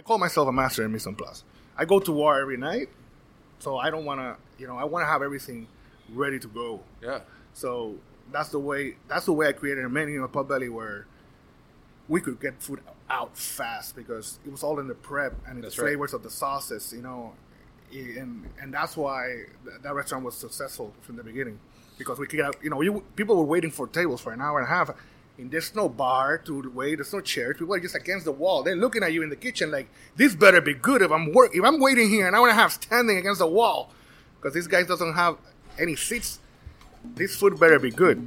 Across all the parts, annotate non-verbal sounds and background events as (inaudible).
I call myself a master in mise en place. I go to war every night, so I don't want to, you know, I want to have everything ready to go. Yeah. So that's the way. That's the way I created a menu in Pubbelly where we could get food out fast because it was all in the prep and in the right. flavors of the sauces, you know, and and that's why th- that restaurant was successful from the beginning because we could, have, you know, you, people were waiting for tables for an hour and a half. And there's no bar to wait. There's no chairs. People are just against the wall. They're looking at you in the kitchen like, "This better be good if I'm work. If I'm waiting here and I want to have standing against the wall, because this guy doesn't have any seats. This food better be good."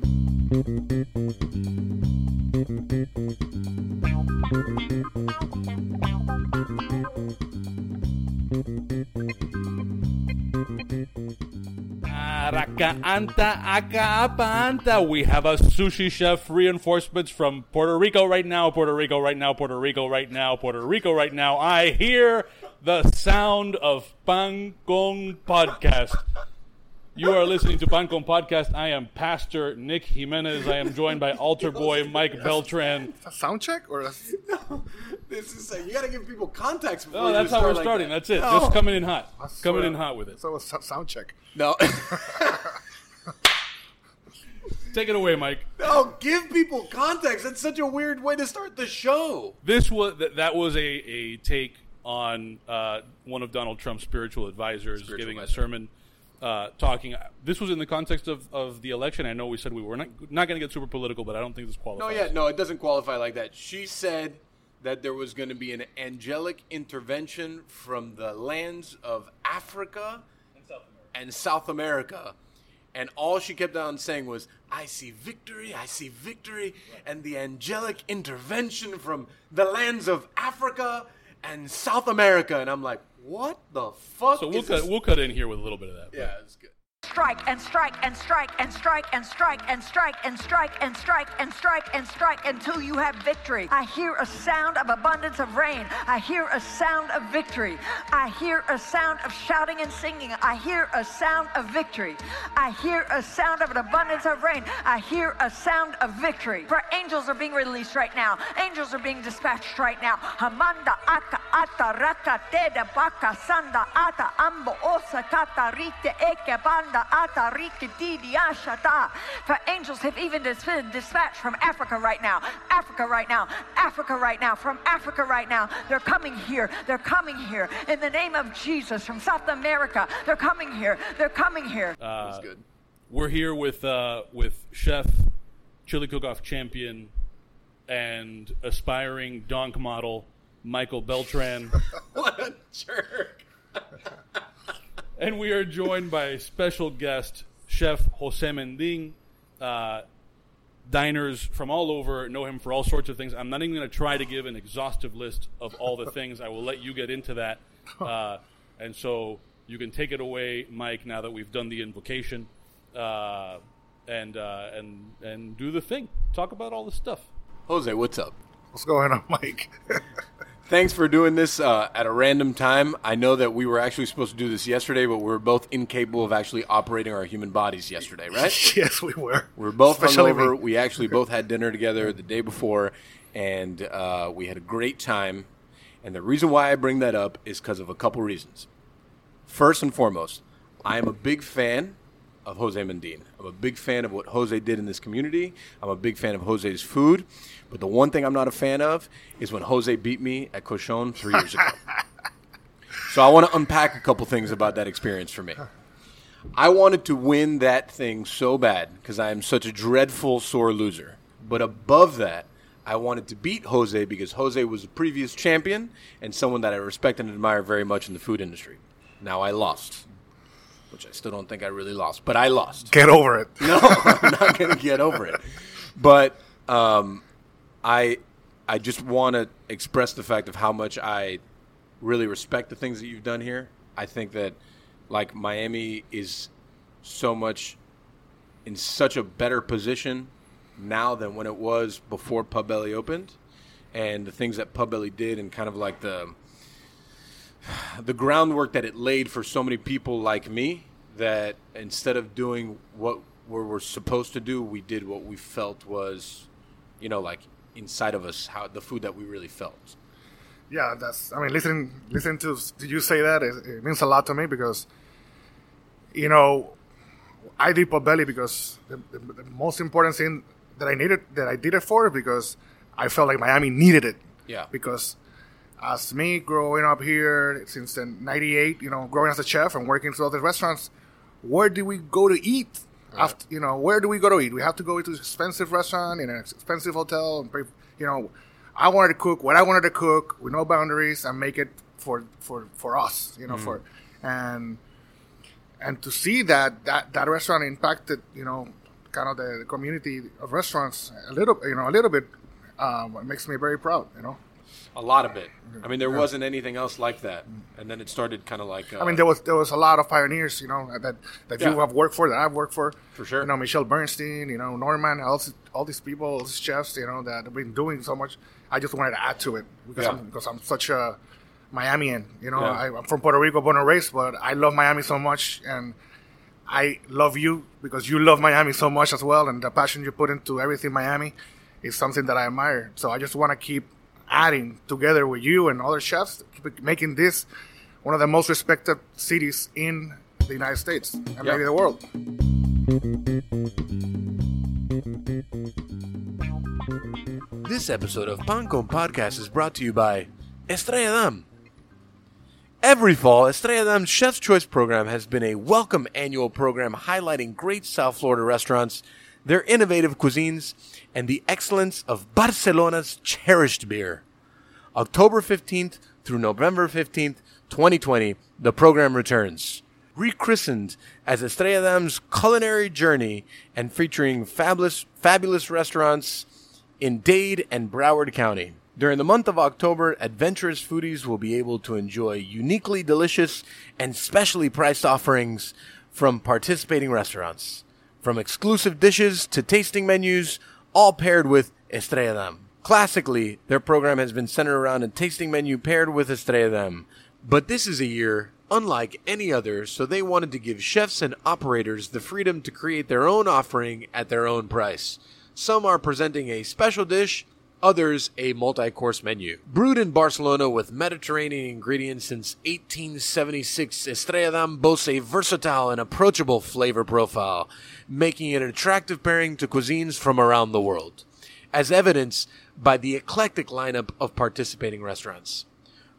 We have a sushi chef reinforcements from Puerto Rico right now, Puerto Rico right now, Puerto Rico right now, Puerto Rico right now. I hear the sound of Pan Con Podcast. You are listening to Pan Con Podcast. I am Pastor Nick Jimenez. I am joined by altar (laughs) boy Mike Beltran. A sound check or a, (laughs) no? This is like, you got to give people context before Oh, you that's start how we're like starting. that. That's it. No. Just coming in hot. Coming in hot with it. so a sound check. No. (laughs) Take it away, Mike. no, give people context. That's such a weird way to start the show. This was that, that was a, a take on uh, one of Donald Trump's spiritual advisors Spiritual giving advisor. a sermon, uh, talking. This was in the context of, of the election. I know we said we were not not going to get super political, but I don't think this qualifies. No, qualifies. yeah, no, it doesn't qualify like that. She said that there was going to be an angelic intervention from the lands of Africa and South America. And all she kept on saying was, I see victory, I see victory, and the angelic intervention from the lands of Africa and South America. And I'm like, what the fuck? So we'll is cut this? we'll cut in here with a little bit of that. but- Yeah, it's good. Strike and strike and strike and strike and strike and strike and strike and strike and strike and strike until you have victory. I hear a sound of abundance of rain. I hear a sound of victory. I hear a sound of shouting and singing. I hear a sound of victory. I hear a sound of an abundance of rain. I hear a sound of victory. For angels are being released right now. Angels are being dispatched right now. Hamanda aka ata raka teda baka sanda ata ambo osa kata eke banda ata rike didi ashata. For angels have even been dispatched from Africa right now. Africa right now. Africa right now. From Africa right now. They're coming here. They're coming here. In the name of Jesus. From South America. They're coming here. They're coming here. That's good. We're here with uh, with chef, chili cook-off champion, and aspiring donk model Michael Beltran. (laughs) What a jerk. (laughs) And we are joined by a special guest, Chef Jose Mendin. Uh, diners from all over know him for all sorts of things. I'm not even going to try to give an exhaustive list of all the things. I will let you get into that. (laughs) Uh, and so you can take it away, Mike, now that we've done the invocation. Uh, and, uh, and, and do the thing. Talk about all the stuff. Jose, what's up? What's going on, Mike? (laughs) Thanks for doing this uh, at a random time. I know that we were actually supposed to do this yesterday, but we were both incapable of actually operating our human bodies yesterday, right? (laughs) yes, we were. We were both Especially hungover. me. We actually both had dinner together the day before, and uh, we had a great time. And the reason why I bring that up is because of a couple reasons. First and foremost, I am a big fan of Jose Mendin. I'm a big fan of what Jose did in this community. I'm a big fan of Jose's food. But the one thing I'm not a fan of is when Jose beat me at Cochon three years ago. (laughs) so I want to unpack a couple things about that experience for me. I wanted to win that thing so bad because I am such a dreadful sore loser. But above that, I wanted to beat Jose because Jose was a previous champion and someone that I respect and admire very much in the food industry. Now I lost, which I still don't think I really lost, but I lost. Get over it. (laughs) No, I'm not going to get over it. But um, I, I just want to express the fact of how much I really respect the things that you've done here. I think that, like Miami, is so much in such a better position now than when it was before Pub Belly opened, and the things that Pub Belly did, and kind of like the (sighs) the groundwork that it laid for so many people like me that instead of doing what we we're supposed to do, we did what we felt was, you know, like inside of us, how the food that we really felt. yeah, that's. I mean, listening listening to you say that it, it means a lot to me because, you know, I did Pubbelly because the, the, the most important thing that I needed that I did it for because I felt like Miami needed it. Yeah. Because as me growing up here since the '98, you know, growing as a chef and working through other restaurants, where do we go to eat? After you know, where do we go to eat? We have to go to an expensive restaurant in an expensive hotel and pay. You know, I wanted to cook what I wanted to cook with no boundaries and make it for for for us. You know, for and and to see that that that restaurant impacted you know kind of the, community of restaurants a little you know a little bit um, it makes me very proud you know A lot of it. I mean, there wasn't anything else like that, and then it started kind of like. Uh, I mean there was there was a lot of pioneers you know that that you have worked for that I've worked for For sure. you know Michelle Bernstein you know Norman all, these- all these people all these chefs you know that have been doing so much I just wanted to add to it because Yeah. I'm because I'm such a Miamian you know Yeah. I, I'm from Puerto Rico born and raised but I love Miami so much and I love you because you love Miami so much as well, and the passion you put into everything Miami is something that I admire. So I just want to keep adding together with you and other chefs, making this one of the most respected cities in the United States and Yeah. maybe the world. This episode of Pan Con Podcast is brought to you by Estrella Damm. Every fall, Estrella Damm's Chef's Choice program has been a welcome annual program highlighting great South Florida restaurants, their innovative cuisines, and the excellence of Barcelona's cherished beer. October 15th through November 15th, 2020, the program returns. Rechristened as Estrella Damm's culinary journey and featuring fabulous, fabulous restaurants in Dade and Broward County. During the month of October, adventurous foodies will be able to enjoy uniquely delicious and specially priced offerings from participating restaurants. From exclusive dishes to tasting menus, all paired with Estrella Damm. Classically, their program has been centered around a tasting menu paired with Estrella Damm. But this is a year unlike any other, so they wanted to give chefs and operators the freedom to create their own offering at their own price. Some are presenting a special dish, others a multi-course menu. Brewed in Barcelona with Mediterranean ingredients since 1876, Estrella Damm boasts a versatile and approachable flavor profile, making it an attractive pairing to cuisines from around the world, as evidenced by the eclectic lineup of participating restaurants.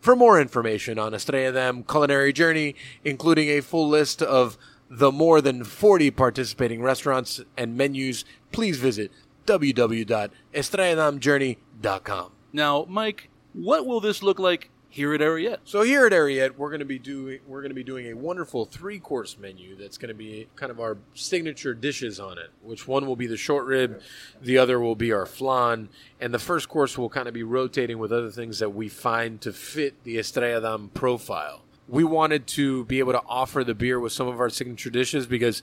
For more information on Estrella Damm culinary journey, including a full list of the more than 40 participating restaurants and menus, please visit www.estrelladammjourney.com. Now, Mike, what will this look like here at Ariete? So here at Ariete, we're going to be doing we're going to be doing a wonderful three course menu that's going to be kind of our signature dishes on it. Which one will be the short rib, the other will be our flan, and the first course will kind of be rotating with other things that we find to fit the Estrella Damm profile. We wanted to be able to offer the beer with some of our signature dishes because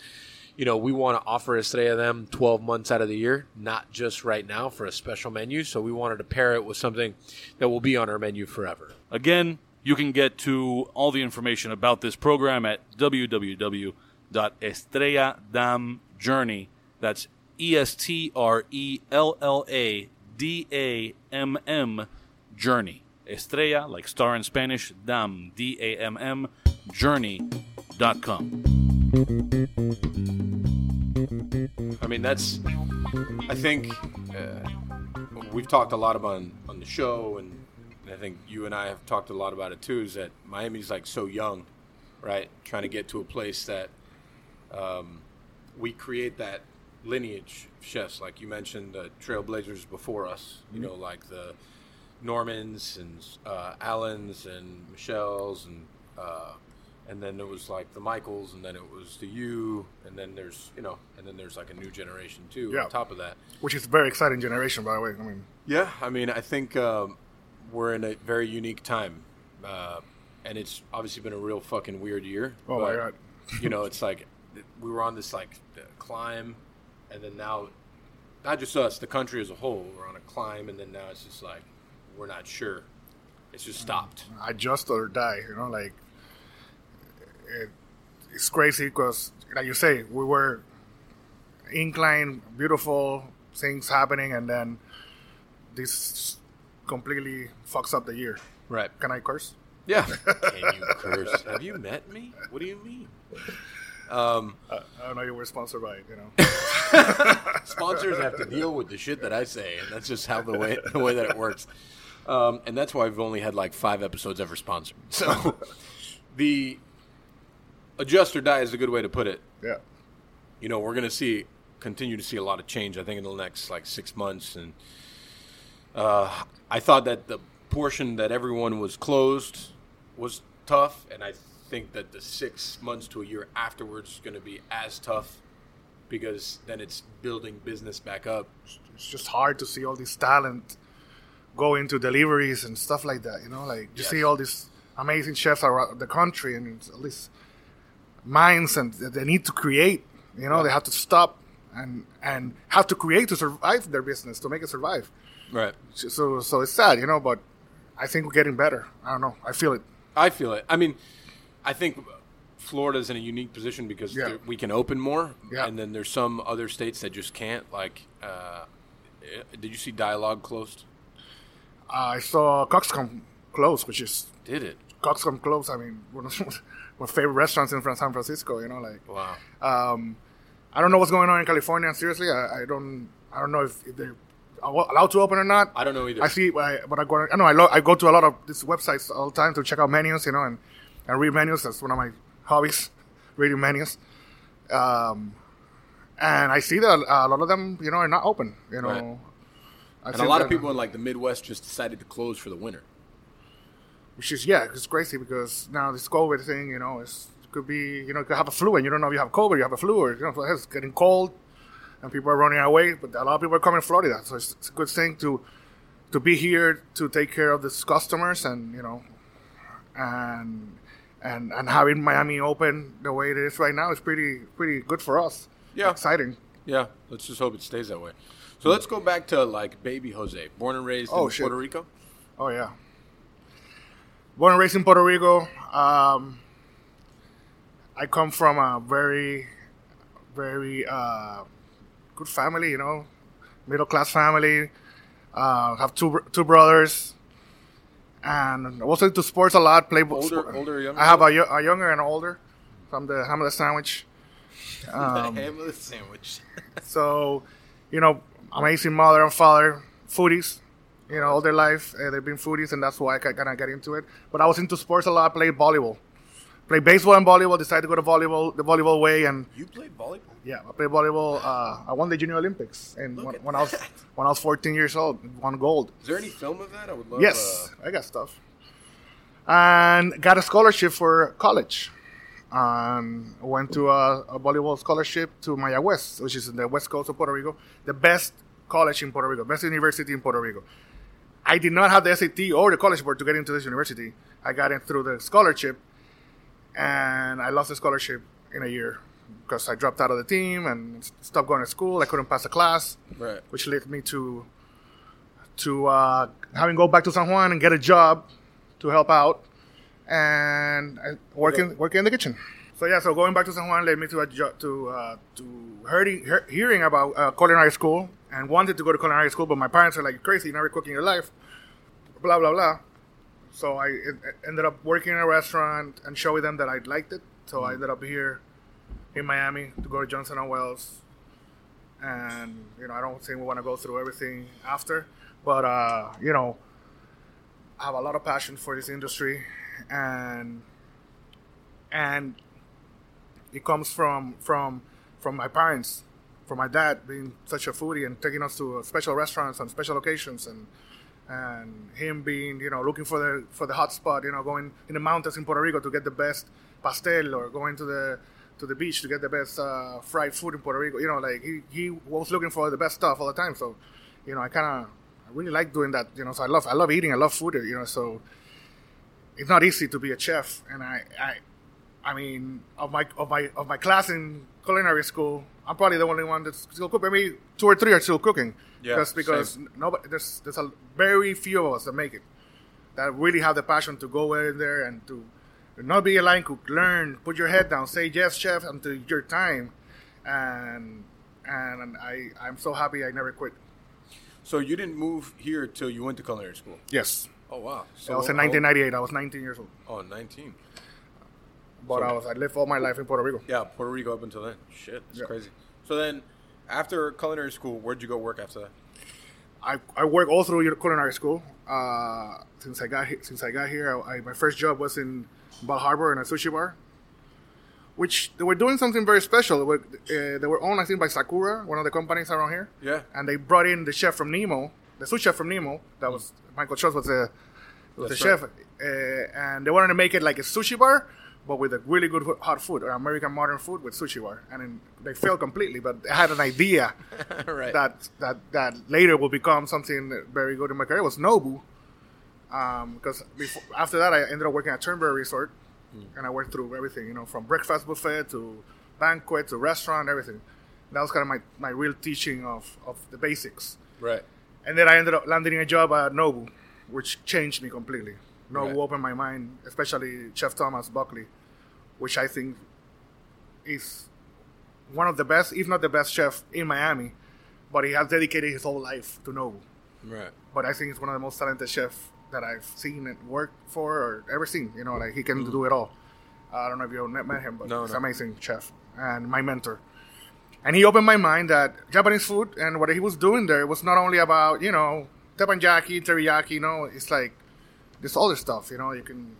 you know, we want to offer Estrella Damm 12 months out of the year, not just right now for a special menu. So we wanted to pair it with something that will be on our menu forever. Again, you can get to all the information about this program at www.estrelladammjourney. That's E S T R E L L A D A M M journey. Estrella, like star in Spanish, dam, D A M M, journey.com. I mean, that's. I think uh, we've talked a lot about on, on the show, and I think you and I have talked a lot about it too. Is that Miami's like so young, right? Trying to get to a place that um, we create that lineage of chefs, like you mentioned, the trailblazers before us. You know, like the Normans and uh, Allens and Michelle's and. Uh, and then it was like the Michaels, and then it was the you, and then there's you know, and then there's like a new generation too. Yeah. On top of that, Which is a very exciting generation, by the way. I mean, yeah, I mean, I think um, we're in a very unique time, uh, and it's obviously been a real fucking weird year. oh my god, you know, it's like we were on this like climb, and then now, not just us, the country as a whole, we're on a climb, and then now it's just like we're not sure. It's just stopped. adjust or die. You know, like it, it's crazy because, like you say, we were incline, beautiful things happening, and then this completely fucks up the year. Right. Can I curse? Yeah. Can you curse? Have you met me? What do you mean? Um, I don't know you were sponsored by, it, you know. (laughs) sponsors have to deal with the shit that I say, and that's just how the way the way that it works. Um, and that's why we've only had like five episodes ever sponsored. (laughs) So the adjust or die is a good way to put it. yeah. You know, we're going to see continue to see a lot of change. I think in the next like six months, and uh, I thought that the portion that everyone was closed was tough, and I think that the six months to a year afterwards is going to be as tough because then it's building business back up. It's just hard to see all this talent go into deliveries and stuff like that. You know, like you Yes. see all these amazing chefs around the country and all these minds and they need to create. You know, they have to stop and and have to create to survive their business to make it survive. Right. So so it's sad, you know, but I think we're getting better. I don't know. I feel it. I feel it. I mean, I think Florida's in a unique position because Yeah. we can open more, Yeah. and then there's some other states that just can't. Like, uh, did you see Dialogue closed? I saw Coxcomb close, which is Did it? Coxcomb close. I mean, one of my (laughs) favorite restaurants in San Francisco. You know, like Wow. Um, I don't know what's going on in California. Seriously, I, I don't. I don't know if, if they're allowed to open or not. I don't know either. I see, I, but I go. I know. I, lo- I go to a lot of these websites all the time to check out menus. You know, and, and read menus. That's one of my hobbies, (laughs) reading menus. Um, and I see that a lot of them, you know, are not open. You know, Right. And a lot of people in like the Midwest just decided to close for the winter. which is yeah, it's crazy because now this COVID thing, you know, it could be you know you could have a flu and you don't know if you have COVID, you have a flu, or you know it's getting cold, and people are running away. But a lot of people are coming to Florida, so it's, it's a good thing to to be here to take care of these customers and you know, and and and having Miami open the way it is right now is pretty pretty good for us. Yeah. exciting. Yeah, let's just hope it stays that way. So let's go back to like baby Jose, born and raised Oh, in shit. Puerto Rico. Oh yeah. Born and raised in Puerto Rico. Um, I come from a very, very uh, good family. You know, middle class family. Uh, have two two brothers, and I was into sports a lot. Play Older- sport- older younger? I have a, a younger and an older. From the ham of (laughs) the sandwich. Um, the ham of the sandwich. so, you know, amazing mother and father, foodies. You know, all their life uh, they've been foodies, and that's why I kind of get into it. But I was into sports a lot. Played volleyball, played baseball and volleyball. Decided to go to volleyball, the volleyball way, and you played volleyball? Yeah, I played volleyball. Uh, I won the Junior Olympics, and when, when I was when I was 14 years old, won gold. Is there any film of that? I would love. Yes, uh, I got stuff. And got a scholarship for college. And went to a, a volleyball scholarship to Mayagüez, which is in the west coast of Puerto Rico, the best college in Puerto Rico, best university in Puerto Rico. I did not have the SAT or the college board to get into this university. I got in through the scholarship, and I lost the scholarship in a year because I dropped out of the team and stopped going to school. I couldn't pass a class right. which led me to to uh, having go back to San Juan and get a job to help out and uh, working working in the kitchen. So yeah, so going back to San Juan led me to a jo- to uh, to hearing, he- hearing about uh, culinary school and wanted to go to culinary school, but my parents are like, "You're crazy, you never cook in your life." Blah blah blah. So I it, it ended up working in a restaurant and showing them that I liked it. So I ended up here in Miami to go to Johnson and Wales and you know I don't think we want to go through everything after, but uh, you know I have a lot of passion for this industry, and and it comes from from from my parents, from my dad being such a foodie and taking us to special restaurants and special locations, and and him being you know looking for the for the hot spot you know going in the mountains in Puerto Rico to get the best pastel or going to the to the beach to get the best uh, fried food in Puerto Rico. You know like he, he was looking for the best stuff all the time. So you know I kind of I really like doing that you know so I love I love eating I love food you know so it's not easy to be a chef. And I I I mean of my of my of my class in culinary school I'm probably the only one that's still cooking. Maybe two or three are still cooking. Yeah, just because same. nobody there's there's a very few of us that make it that really have the passion to go in there and to not be a line cook learn put your head down say yes chef until your time and and I I'm so happy I never quit So you didn't move here till you went to culinary school. yes Oh wow. that was in how- 1998. I was 19 years old, Oh, 19. but So- I was I lived all my life in Puerto Rico. Yeah, Puerto Rico up until then. Shit, that's Yeah. crazy. So then, after culinary school, where'd you go work after that? I, I work all through your culinary school. Uh, since I got he- since I got here, I, my first job was in Bal Harbour in a sushi bar, which they were doing something very special. They were, uh, they were owned, I think, by Sakura, one of the companies around here. Yeah. And they brought in the chef from Nemo, the sous chef from Nemo. That was Michael Schwartz was the was the That's chef, right. uh, and they wanted to make it like a sushi bar, but with a really good hot food, or American modern food with sushi bar. And then they failed completely, but they had an idea (laughs) right. that that that later will become something very good in my career was Nobu. Um, because before, after that, I ended up working at Turnberry Resort, and I went through everything, you know, from breakfast buffet to banquet to restaurant, everything. That was kind of my, my real teaching of, of the basics. right. And then I ended up landing a job at Nobu, which changed me completely. Nobu Right. opened my mind, especially Chef Thomas Buckley, which I think is one of the best, if not the best chef in Miami. But he has dedicated his whole life to Nobu. Right. But I think he's one of the most talented chefs that I've seen and work for or ever seen. You know, like he can mm. do it all. I don't know if you met met him, but. No, he's no. amazing chef and my mentor. And he opened my mind that Japanese food and what he was doing there was not only about you know teppanyaki, teriyaki. You know, it's like this other stuff. You know, you can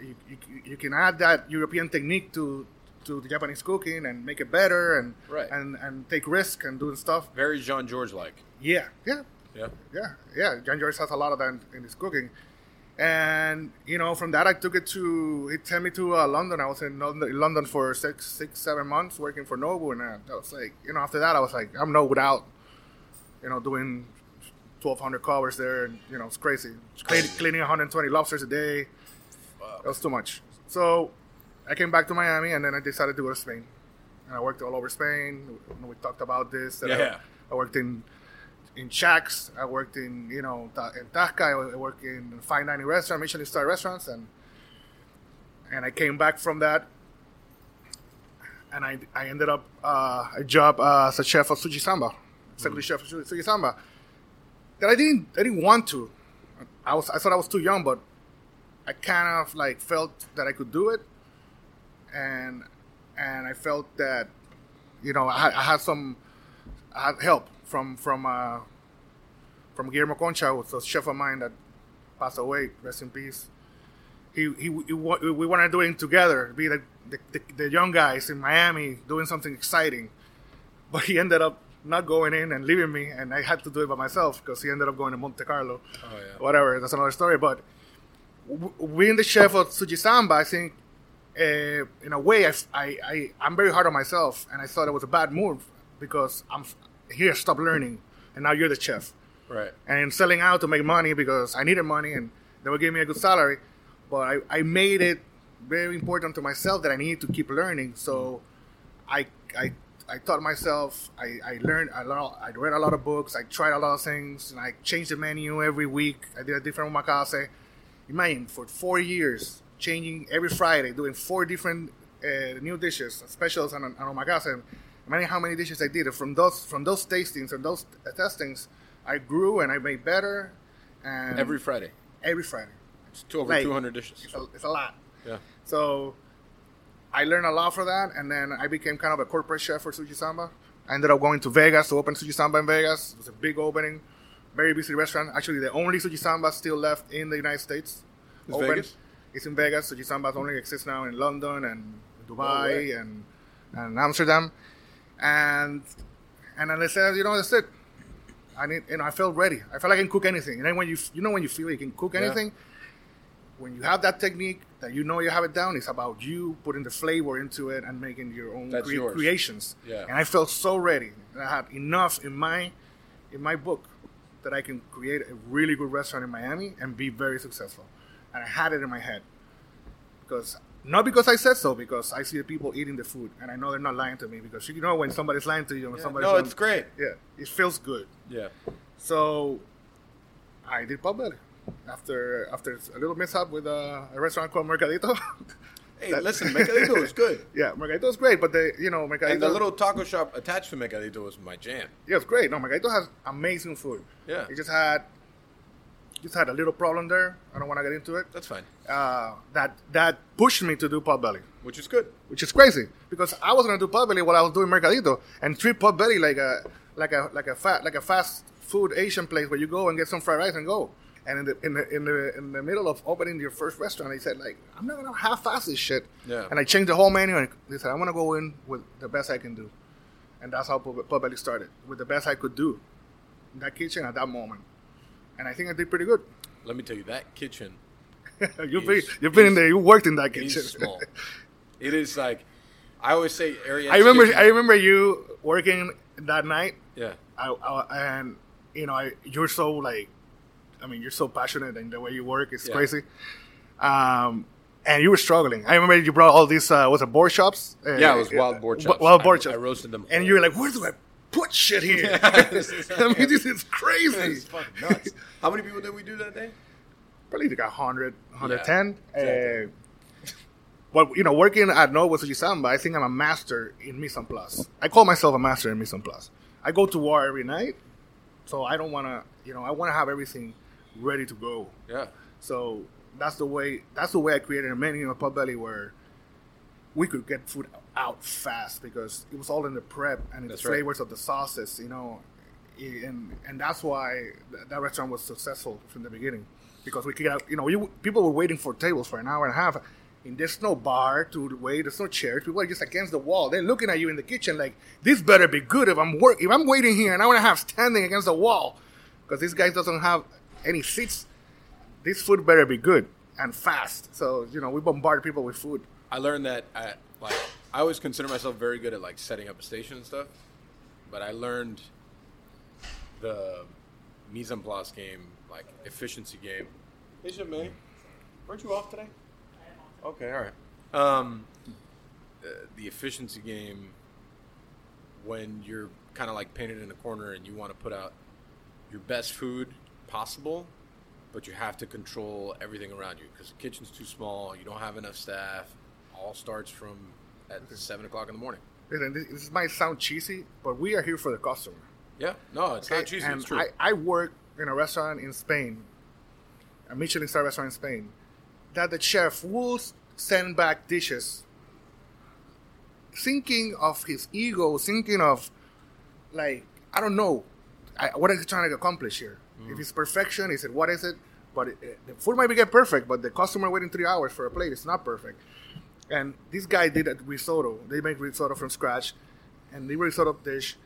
you, you, you can add that European technique to to the Japanese cooking and make it better and Right. and and take risk and doing stuff. Very Jean-Georges like. Yeah, yeah, Yeah. yeah, yeah. Jean-Georges has a lot of that in, in his cooking. And you know, from that I took it to he sent me to uh, London. I was in London, London for six, six, seven months working for Nobu, and uh, I was like, you know, after that I was like, I'm no without, you know, doing 1,200 covers there, and you know, it's crazy. Clean, cleaning 120 lobsters a day. That was too much. So I came back to Miami, and then I decided to go to Spain, and I worked all over Spain. We, talked about this. that I- Yeah. I worked in in shacks. I worked in you know in Tasca. I worked in fine dining restaurant, Michelin star restaurants, and and I came back from that, and I I ended up uh, a job uh, as a chef of Sushi Samba, executive chef of Sushi Sushi Samba. That I didn't I didn't want to. I was I thought I was too young, but I kind of like felt that I could do it, and and I felt that you know I had, I had some I had help from from uh, from Guillermo Concha, was a chef of mine that passed away. Rest in peace. He he, he we wanted to do it together, be the, the the the young guys in Miami doing something exciting, but he ended up not going in and leaving me, and I had to do it by myself because he ended up going to Monte Carlo. Oh, yeah. Whatever, that's another story. But being the chef of Sushi Samba, I think uh, in a way, I, I, I, I'm very hard on myself, and I thought it was a bad move because I'm here, stop learning, and now you're the chef. Right. And selling out to make money because I needed money, and they would give me a good salary. But I, I made it very important to myself that I needed to keep learning. So I, I, I taught myself. I, I learned a lot. I read a lot of books. I tried a lot of things, and I changed the menu every week. I did a different omakase. Imagine for four years, changing every Friday, doing four different uh, new dishes, specials, and, and omakase. Imagine how many dishes I did. From those from those tastings and those testings, I grew and I made better. And Every Friday. every Friday, It's two, over Like- 200 dishes. it's a, it's a lot. Yeah. So I learned a lot for that, and then I became kind of a corporate chef for Sushi Samba. I ended up going to Vegas to open Sushi Samba in Vegas. It was a big opening, very busy restaurant. Actually, the only Sushi Samba still left in the United States. Is Vegas? It's in Vegas. Sushi Samba only exists now in London and. Dubai oh, and and Amsterdam, and and then I said, you know, that's it. I need, you know, I felt ready. I felt like I can cook anything. And then when you, you know, when you feel you can cook Yeah. anything, when you have that technique that you know you have it down, it's about you putting the flavor into it and making your own cre- creations. Yeah. And I felt so ready. And I had enough in my in my book that I can create a really good restaurant in Miami and be very successful. And I had it in my head because not because I said so, because I see the people eating the food and I know they're not lying to me. Because you know when somebody's lying to you, when somebody's No, it's great. Yeah, it feels good. Yeah. So I did pub belly after after a little mishap with uh, a restaurant called Mercadito. (laughs) Hey, That- listen, Mercadito is good. (laughs) yeah, Mercadito is great, but the you know Mercadito And the little taco shop attached to Mercadito was my jam. yeah, it's great. No, Mercadito has amazing food. Yeah. it just had just had a little problem there. I don't want to get into it. That's fine. Uh, that that pushed me to do Pubbelly, Which is good. which is crazy because I was gonna do Pubbelly while I was doing Mercadito and treat Pubbelly like a like a like a fat like a fast food Asian place where you go and get some fried rice and go. And in the in the in the in the middle of opening your first restaurant, they said like, I'm not gonna half-ass this shit. Yeah. And I changed the whole menu and they said I'm gonna go in with the best I can do, and that's how Pot- Pubbelly started with the best I could do in that kitchen at that moment. And I think I did pretty good. Let me tell you, that kitchen (laughs) you've been you've been in there. You worked in that kitchen. is small. it is like, I always say, area. I remember I remember you working that night. Yeah. I, I, and you know I, you're so like, I mean you're so passionate and the way you work is Yeah. crazy. Um, and you were struggling. I remember you brought all these uh, was it board shops? Uh, Yeah, it was wild board chops. Wild I- board chops. I roasted them And you were like, where do I put shit here? (laughs) I mean, this is crazy. Nuts. How many people did we do that day? Probably like 100, 110. exactly. Uh, but you know, working at Nova Samba, I think I'm a master in mise en place. I call myself a master in mise en place. I go to war every night, so I don't want to, you know, I want to have everything ready to go. Yeah. So that's the way. That's the way I created a menu in at Pubbelly where we could get food out fast because it was all in the prep and in That's the right. flavors of the sauces, you know, and and that's why that restaurant was successful from the beginning because we could, have, you know, you, people were waiting for tables for an hour and a half. And there's no bar to wait. There's no chairs. People are just against the wall. They're looking at you in the kitchen like this better be good. If I'm work, if I'm waiting here and I want to have standing against the wall, because this guy doesn't have any seats this food better be good and fast. So you know, we bombard people with food. I learned that at like I always consider myself very good at like setting up a station and stuff, but I learned the mise en place game, like efficiency game. Hey, Jamie, weren't you off today? Okay, all right. Um, uh, the efficiency game when you're kind of like painted in a corner and you want to put out your best food possible, but you have to control everything around you because the kitchen's too small. You don't have enough staff. All starts from at seven o'clock in the morning. Listen, this, this might sound cheesy, but we are here for the customer. Yeah, no, it's not cheesy. and It's true. I, I work in a restaurant in Spain, a Michelin star restaurant in Spain, that the chef will send back dishes, thinking of his ego, thinking of, like, I don't know, I, what is he trying to accomplish here? Mm. If it's perfection, he said, what is it? But it, it- the food might be get perfect, but the customer waiting three hours for a plate is not perfect. And this guy did a risotto. They make risotto from scratch, and the risotto dish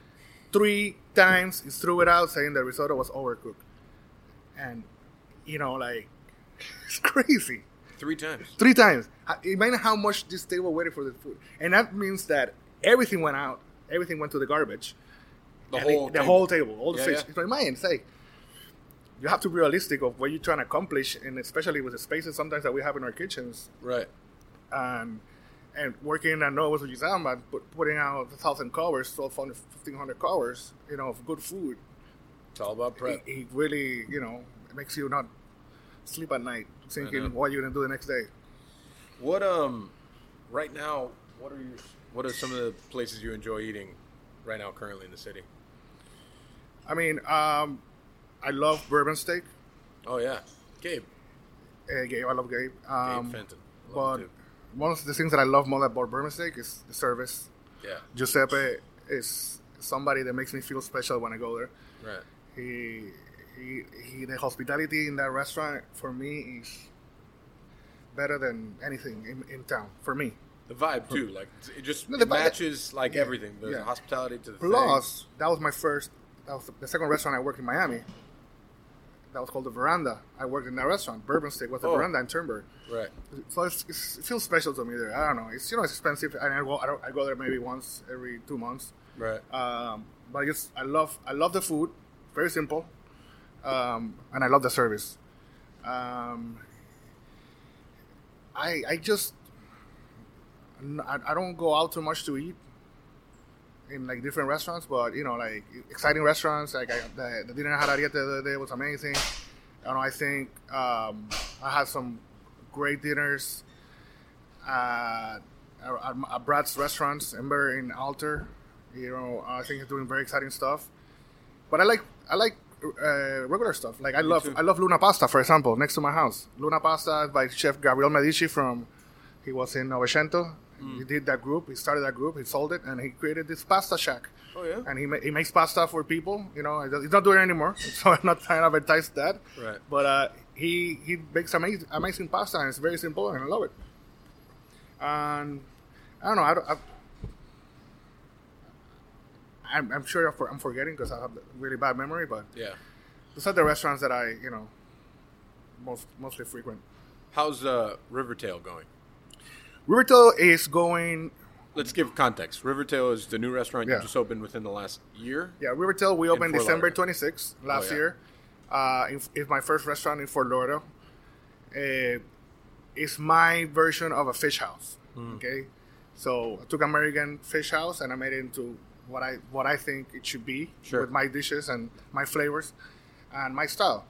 three times he threw it out saying the risotto was overcooked. And you know, like (laughs) it's crazy. Three times. Three times. Imagine how much this table waited for the food, and that means that everything went out. Everything went to the garbage. The And whole the table. whole table, all the Yeah, fish. yeah. So imagine, like you have to be realistic of what you're trying to accomplish, and especially with the spaces sometimes that we have in our kitchens, Right. And and working at Novos Ujizama, put, putting out a thousand covers, 1,200, 1,500 covers, you know, of good food. It's all about prep. It, it really, you know, it makes you not sleep at night thinking what you're gonna do the next day. What um, right now, what are your what are some of the places you enjoy eating right now currently in the city? I mean, um, I love bourbon steak. Oh yeah, Gabe. Uh, Gabe, I love Gabe. Um, Gabe Fenton. but Love him one of the things that I love more about bourbon steak is the service. Yeah. Giuseppe is somebody that makes me feel special when I go there. Right. He, he, he, the hospitality in that restaurant for me is better than anything in, in town for me. The vibe too, like it just No, it vibe- matches like yeah, everything. The yeah. hospitality to the Plus, that was my first. That was the second restaurant I worked in Miami. That was called the Veranda. I worked in that restaurant. Bourbon Steak was the Oh. Veranda in Turnberry. Right. So it's, it's, it feels special to me there. I don't know. It's you know it's expensive, and I go I, don't, I go there maybe once every two months. Right. Um, but I just I love I love the food. Very simple, um, and I love the service. Um, I I just I, I don't go out too much to eat in like different restaurants, but you know like exciting restaurants. Like I, the, the dinner I had at the other day was amazing. I don't know. I think um, I had some great dinners at, at, at Brad's restaurants, Ember in Alter. You know, I think he's doing very exciting stuff. But I like I like uh, regular stuff. Like I love I love Luna Pasta, for example, next to my house. Luna Pasta by Chef Gabriel Medici from he was in Novecento. Mm. He did that group. He started that group. He sold it, and he created this pasta shack. Oh, yeah? And he ma- he makes pasta for people. You know, he's not doing it anymore, (laughs) so I'm not trying to advertise that. Right. But uh, he he makes amazing amazing pasta, and it's very simple, and I love it. And I don't know. I don't. I, I'm, I'm sure I'm for- I'm forgetting because I have really bad memory, but Yeah. those are the restaurants that I, you know, most mostly frequent. How's uh, Rivertail going? Rivertail is going. Let's give context. Rivertail is the new restaurant Yeah. you just opened within the last year. Yeah, Rivertail. We opened December 26th last Oh, yeah. year. Uh, it's my first restaurant in Fort Lauderdale. Uh, it's my version of a fish house. Hmm. Okay, so I took American fish house and I made it into what I what I think it should be Sure. with my dishes and my flavors and my style.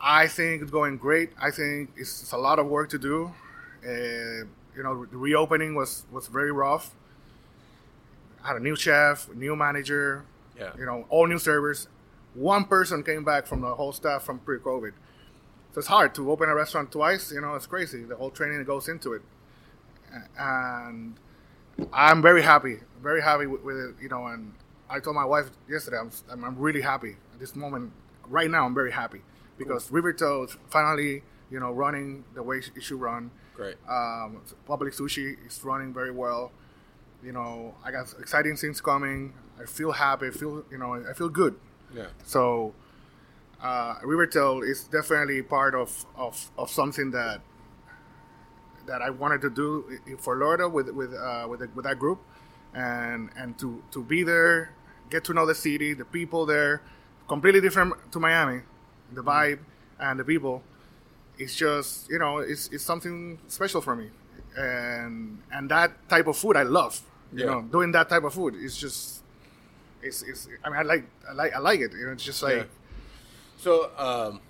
I think it's going great. I think it's, it's a lot of work to do. Uh, you know, the reopening was was very rough. I had a new chef, new manager, Yeah. you know, all new servers. One person came back from the whole staff from pre-COVID. So it's hard to open a restaurant twice. You know, it's crazy. The whole training that goes into it, and I'm very happy, very happy with, with it. You know, and I told my wife yesterday, I'm, I'm, I'm really happy at this moment. Right now, I'm very happy because Rivertail is finally, you know, running the way it should run. Great. Um, Pubbelly Sushi is running very well. You know, I got exciting things coming. I feel happy. I feel, you know, I feel good. Yeah. So, uh, Rivertail is definitely part of, of, of something that that I wanted to do for Lauderdale with with uh, with, the, with that group, and and to to be there, get to know the city, the people there, completely different to Miami, the vibe and the people. It's just you know it's it's something special for me, and and that type of food I love. You Yeah. know, doing that type of food is just it's, it's I mean I like I like I like it. You know, it's just like Yeah. So, um,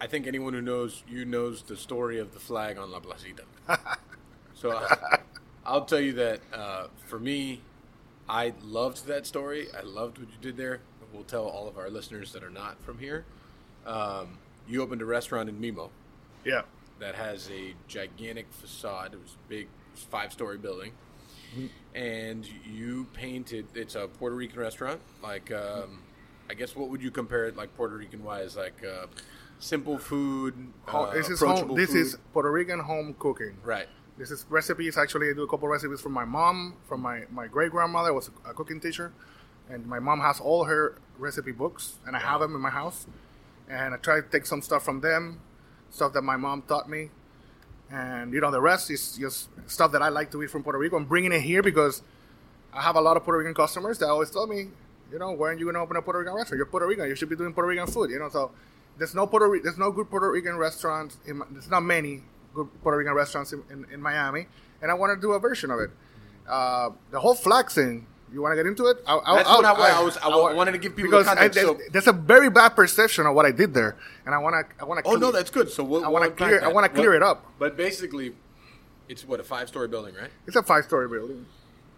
I think anyone who knows you knows the story of the flag on La Placita. (laughs) so, uh, I'll tell you that uh, for me, I loved that story. I loved what you did there. We'll tell all of our listeners that are not from here. Um, you opened a restaurant in Mimo yeah. that has a gigantic facade. It was a big five story building. And you painted, it's a Puerto Rican restaurant. Like, um, I guess what would you compare it like Puerto Rican wise? Like uh, simple food, Ho- uh, this is home, this food? is Puerto Rican home cooking. right. This is recipes. Actually, I do a couple recipes from my mom, from my, my great grandmother was a cooking teacher, and my mom has all her recipe books, and I have them in my house. And I try to take some stuff from them, stuff that my mom taught me, and you know the rest is just stuff that I like to eat from Puerto Rico. I'm bringing it here because I have a lot of Puerto Rican customers that always tell me, you know, when are you gonna open a Puerto Rican restaurant? You're Puerto Rican. You should be doing Puerto Rican food. You know, so there's no Puerto there's no good Puerto Rican restaurants. In, there's not many good Puerto Rican restaurants in, in, in Miami, and I want to do a version of it. Uh, the whole flag thing. You want to get into it? I, I, That's what I- I was- I wa- wanted to give people because I- context, there's, so- there's a very bad perception of what I did there, and I want to I want to. Oh, no, that's good. So we'll, I wanna unpack clear- I wanna clear What- it up. But basically, it's what, a five story building, right? It's a five story building.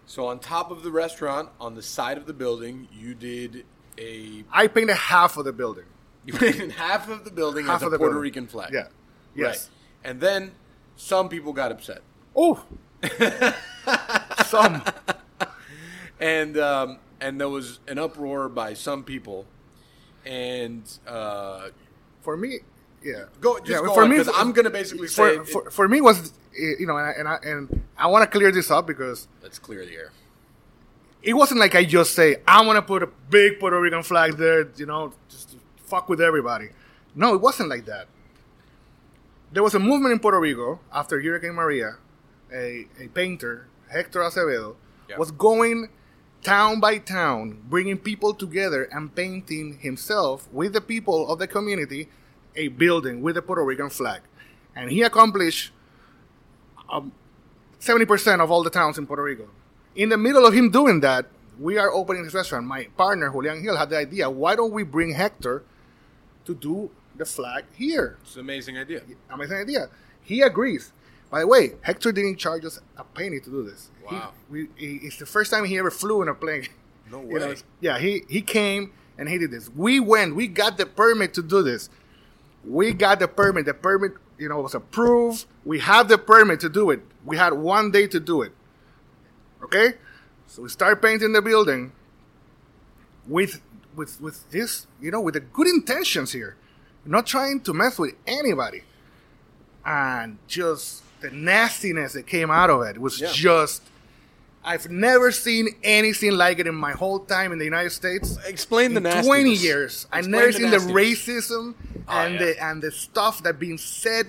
So on top of the restaurant, on the side of the building, you did a I painted half of the building. (laughs) You painted half of the building Half as a Puerto building. Rican flag. Yeah. Yes. Right. And then some people got upset. Oh, (laughs) some. And um, and there was an uproar by some people. And uh, For me, yeah. go just yeah, go for on, me, I'm going to basically say for, it- for, for me was you know, and I, and I, and I want to clear this up because let's clear the air. it wasn't like I just say I want to put a big Puerto Rican flag there, you know, just to fuck with everybody. No, it wasn't like that. There was a movement in Puerto Rico after Hurricane Maria. A, a painter, Hector Acevedo, Yeah. was going town by town, bringing people together and painting himself with the people of the community a building with a Puerto Rican flag. And he accomplished um, 70% of all the towns in Puerto Rico. In the middle of him doing that, we are opening this restaurant. My partner, Julian Hill, had the idea why don't we bring Hector to do the flag here? It's an amazing idea. Amazing idea. He agrees. By the way, Hector didn't charge us a penny to do this. He- Wow. we, he, it's the first time he ever flew in a plane. No (laughs) You know, way. yeah, he, he came and he did this. We went. We got the permit to do this. We got the permit. The permit, you know, was approved. We have the permit to do it. We had one day to do it. Okay, so we start painting the building with with with this, you know, with the good intentions here, not trying to mess with anybody, and just the nastiness that came out of it was Yeah. just. I've never seen anything like it in my whole time in the United States. Explain the nastiness. twenty years. I've never the seen the racism Oh, and yeah. the and the stuff that being said.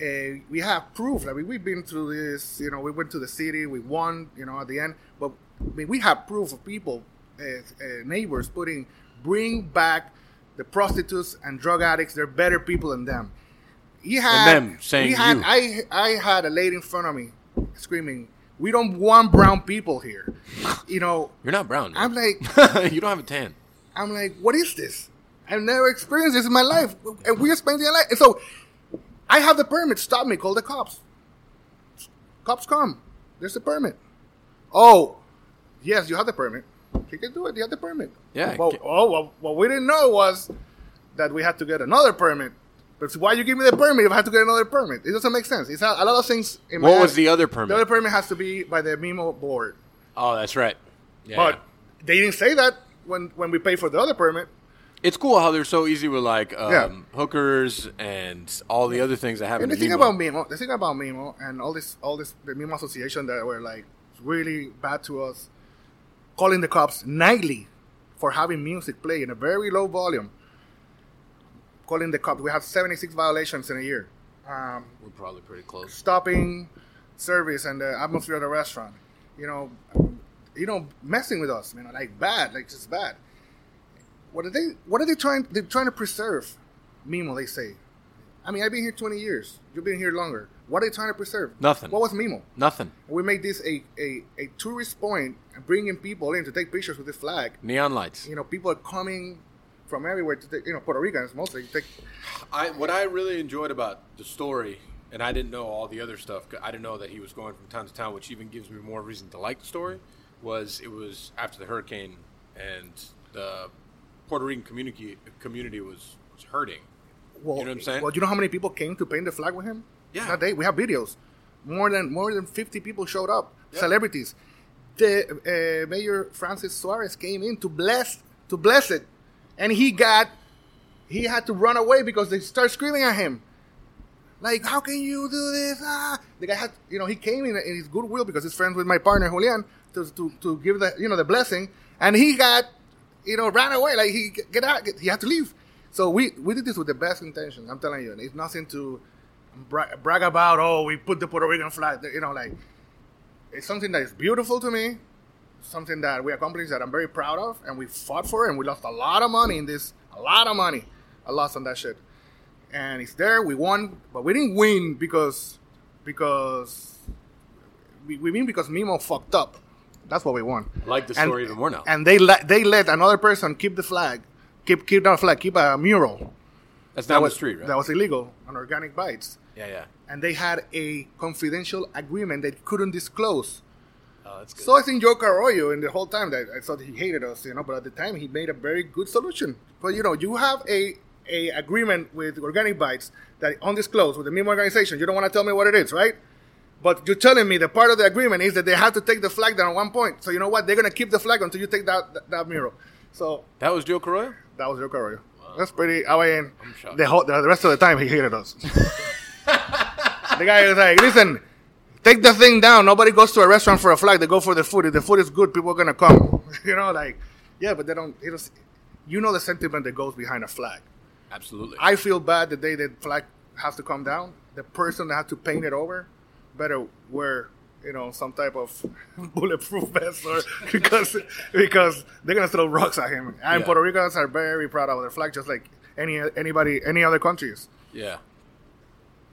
Uh, we have proof. I mean, we've been through this. You know, we went to the city. We won. You know, at the end, but I mean, we have proof of people, uh, uh, neighbors, putting bring back the prostitutes and drug addicts. They're better people than them. He had them saying had, you. I I had a lady in front of me screaming, "We don't want brown people here." You know, You're not brown. I'm like, (laughs) you don't have a tan. I'm like, what is this? I've never experienced this in my life, and we're spending a life. And so, I have the permit. Stop me. Call the cops. Cops come. There's the permit. Oh, yes, you have the permit. You can do it. You have the permit. Yeah, Well, oh, well, what we didn't know was that we had to get another permit. But why you give me the permit if I have to get another permit? It doesn't make sense. It's a, a lot of things. In my What was head- the other permit? The other permit has to be by the MIMO board. Oh, that's right. Yeah, But yeah. they didn't say that when when we paid for the other permit. it's cool how they're so easy with like um, Yeah. hookers and all the other things that happen. And the thing Mimo. about Mimo, the thing about Mimo, and all this, all this, the Mimo Association that were like really bad to us, calling the cops nightly for having music play in a very low volume. Calling the cops, we have seventy six violations in a year. Um, we're probably pretty close. stopping service and the atmosphere of the restaurant. You know, you know, messing with us, you know, like bad, like just bad. What are they? What are they trying? They're trying to preserve. Mimo, they say. I mean, I've been here twenty years. You've been here longer. What are they trying to preserve? Nothing. What was Mimo? Nothing. We made this a, a, a tourist point and bringing people in to take pictures with the flag. Neon lights. You know, people are coming from everywhere to take, you know, Puerto Ricans mostly. Take, I what I really enjoyed about the story, and I didn't know all the other stuff. I didn't know that he was going from town to town, which even gives me more reason to like the story. Was it was after the hurricane, and the Puerto Rican community community was was hurting. well, You know what I'm saying? Well, you know how many people came to paint the flag with him? Yeah. That day, we have videos. More than more than fifty people showed up. Celebrities. The uh, Mayor Francis Suarez came in to bless to bless it, and he got he had to run away because they start screaming at him. Like, how can you do this? Ah! The guy had, you know, he came in, in his goodwill because he's friends with my partner Julian to, to, to give the, you know, the blessing, and he got, you know, ran away. Like he get out, he had to leave. So we we did this with the best intentions. I'm telling you, and it's nothing to bra- brag about. Oh, we put the Puerto Rican flag. You know, like it's something that is beautiful to me, something that we accomplished that I'm very proud of, and we fought for, it, and we lost a lot of money in this, a lot of money, I lost on that shit. And it's there, we won, but we didn't win because because we, we win because Mimo fucked up. That's what we won. I like the And- story even more now. And they let they let another person keep the flag, keep keep that flag, keep a mural. That's That was the street, right? That was illegal on organic bites yeah, yeah. and they had a confidential agreement they couldn't disclose. Oh, that's good. So I think Joe Carollo, in the whole time that I thought he hated us, you know, but at the time he made a very good solution. But you know, you have a a agreement with Organic Bites that undisclosed with the Mimo organization. You don't want to tell me what it is, right? But you're telling me the part of the agreement is that they have to take the flag down at one point. So you know what? They're gonna keep the flag until you take that that, that mural. So that was Joe Carollo. that was Joe Carollo. That's pretty. I mean, the, whole, the rest of the time he hated us. (laughs) the guy was like, listen, take the thing down. Nobody goes to a restaurant for a flag. They go for the food. If the food is good, people are gonna come. (laughs) you know, like, yeah, but they don't. You know the sentiment that goes behind a flag. Absolutely. I feel bad the day that flag has to come down. The person that had to paint it over better wear, you know, some type of (laughs) bulletproof vest or (laughs) because because they're gonna throw rocks at him. And Yeah. Puerto Ricans are very proud of their flag, just like any anybody any other countries. yeah.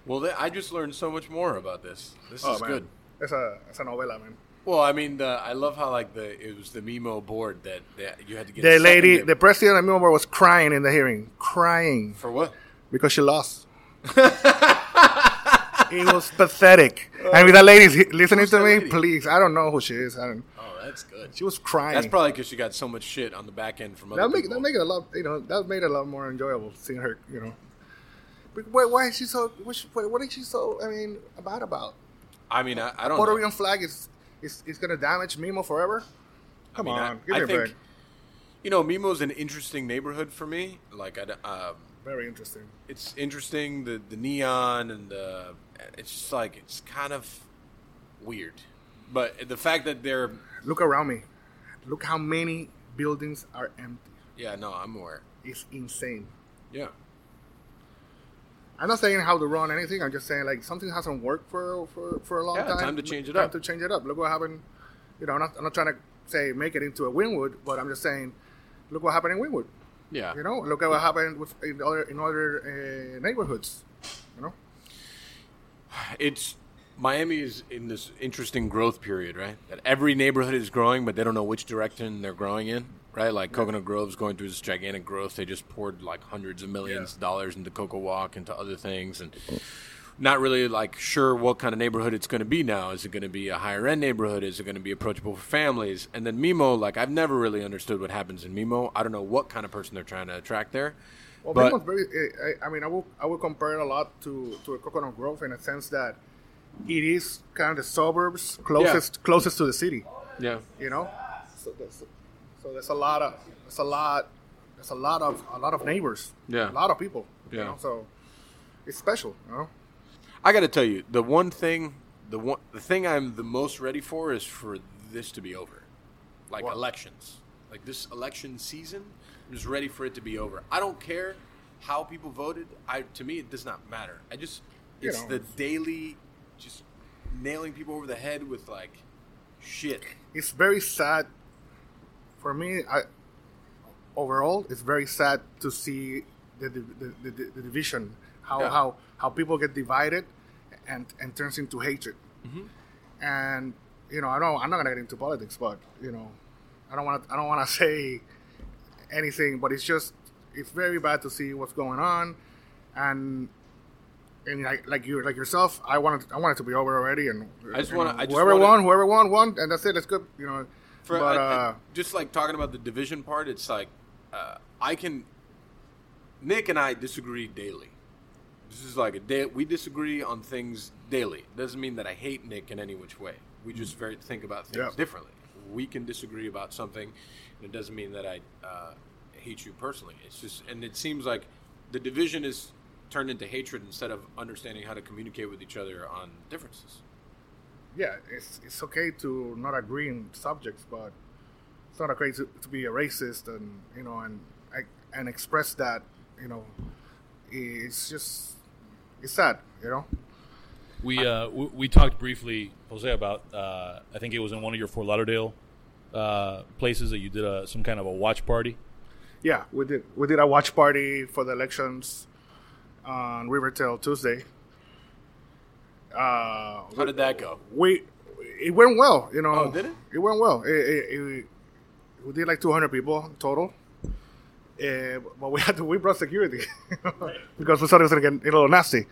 Well, th- I just learned so much more about this. This Oh is man, good. it's a it's a novela, man. Well, I mean, the, I love how like the it was the Mimo board that, that you had to get. The lady, the president of Mimo was crying in the hearing, crying for what? because she lost. (laughs) it was pathetic. I mean, that lady's listening to me. lady? Please, I don't know who she is. I don't. Oh, that's good. She was crying. That's probably because she got so much shit on the back end from other that make people. that make it a lot. You know, that made it a lot more enjoyable seeing her. You know, but why, why is she so? What, she, what is she so? I mean, bad about? I mean, I, I don't Puerto. Rican flag is is, is gonna damage Mimo forever. Come I mean, I- on, give I me a think- break. You know, Mimo's an interesting neighborhood for me. Like, I, um, Very interesting. it's interesting the the neon and the it's just like it's kind of weird. But the fact that they're Look around me. Look how many buildings are empty. yeah, no, I'm aware. It's insane. Yeah. I'm not saying how to run anything. I'm just saying like something hasn't worked for for, for a long Yeah, time. time to change it up. time up. to change it up. Look what happened. You know, I'm not, I'm not trying to say make it into a Wynwood, but I'm just saying, look what happened in Wynwood. Yeah. You know, look at what happened with in other in other uh, neighborhoods. You know, it's Miami is in this interesting growth period, right? That every neighborhood is growing, but they don't know which direction they're growing in, right? Like Coconut Grove's going through this gigantic growth. They just poured like hundreds of millions Yeah. of dollars into Coco Walk, into other things, and not really like sure what kind of neighborhood it's going to be now. Is it going to be a higher end neighborhood? Is it going to be approachable for families? And then Mimo, like I've never really understood what happens in Mimo. I don't know what kind of person they're trying to attract there. well, but Mimo's very. eh, I, I mean, I will I will compare it a lot to to a Coconut Grove in a sense that it is kind of the suburbs closest closest to the city. yeah, you know so so there's a lot of there's a lot there's a lot of a lot of neighbors Yeah. a lot of people you Yeah. know so it's special you know I got to tell you, the one thing, the one, the thing I'm the most ready for is for this to be over, like What? elections, like this election season. I'm just ready for it to be over. I don't care how people voted. I to me it does not matter. I just You it's know. the daily, just nailing people over the head with like shit. it's very sad for me i overall it's very sad to see the the, the, the, the division how Yeah. how how people get divided and and turns into hatred. Mm-hmm. And you know i don't i'm not gonna get into politics but you know i don't want to i don't want to (laughs) say anything but it's just it's very bad to see what's going on. And and like, like you like yourself i wanted I want it to be over already and I just you wanna- know, I whoever wanna- won whoever won won and that's it that's good you know For, but I- I- uh just like talking about the division part, it's like uh, I can. Nick and I disagree daily. This is like a day. We disagree on things daily. Doesn't mean that I hate Nick in any which way. We just very think about things Yeah. differently. We can disagree about something, and it doesn't mean that I uh, hate you personally. It's just, and it seems like the division is turned into hatred instead of understanding how to communicate with each other on differences. Yeah, it's it's okay to not agree in subjects, but it's not okay to, to be a racist and you know and and express that you know it's just it's sad, you know. We, uh, we we talked briefly, Jose, about uh, I think it was in one of your Fort Lauderdale uh, places that you did a, some kind of a watch party. Yeah, we did we did a watch party for the elections on Rivertail Tuesday. Uh, How did that go? we it went well, you know. Oh, did it? It went well. It, it, it, we did like 200 people total. Uh, but we had to we brought security (laughs) because we thought it was gonna get a little nasty.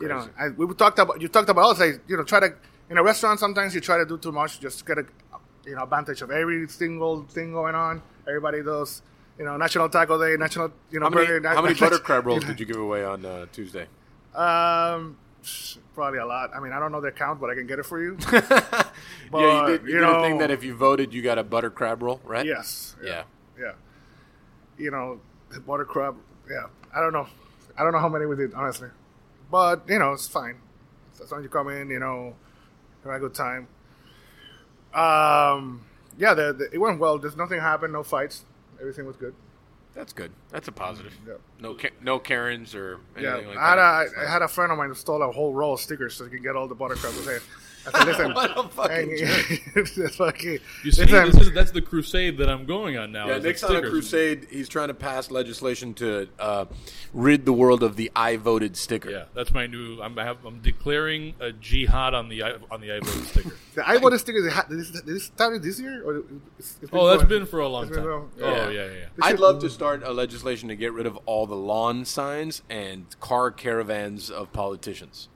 You know, and we talked about you talked about also you know try to in a restaurant sometimes you try to do too much just get a you know advantage of every single thing going on. Everybody does you know National Taco Day, National you know How many, burger. how many butter crab (laughs) rolls did you give away on uh, Tuesday? Um, probably a lot. I mean, I don't know the count, but I can get it for you. (laughs) yeah, you But, did, you you did a thing that if you voted, you got a butter crab roll, right? Yes. Yeah. Yeah. You know, the butter crab. Yeah. I don't know. I don't know how many we did, honestly. But, you know, it's fine. As long as you come in, you know, have a good time. Um, yeah, the, the, it went well. There's nothing happened, no fights. Everything was good. That's good. That's a positive. Yeah. No, no Karens or Yeah, like I, had that. a, I had a friend of mine stole a whole roll of stickers so he could get all the butter crabs. I said, listen, (laughs) What a fucking hey, (laughs) that's fucking, You see, listen, this is that's the crusade that I'm going on now. Yeah, is the Nick's on a crusade. He's trying to pass legislation to uh, rid the world of the "I voted" sticker. Yeah, that's my new. I'm, I have, I'm declaring a jihad on the i- on the iVote sticker. (laughs) the I voted stickers, did this, did this started this year? Or it's, it's Oh, that's going- been for a long it's been time. Oh yeah. yeah, yeah. yeah. I'd love to start a legislation to get rid of all the lawn signs and car caravans of politicians.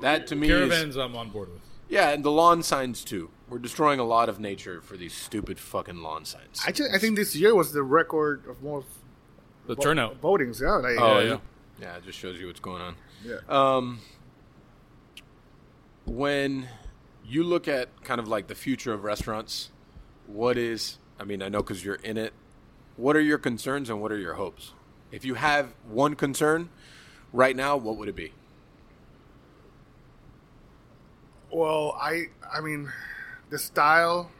That to me is Caravans, I'm on board with. yeah, and the lawn signs too. We're destroying a lot of nature for these stupid fucking lawn signs. I, just, I think this year was the record of most The vo- turnout. votings. Yeah, like, Oh uh, yeah, yeah. It just shows you what's going on. yeah. Um, when you look at kind of like the future of restaurants, what is? I mean, I know because you're in it. What are your concerns and what are your hopes? If you have one concern right now, what would it be? Well, I I mean, the style,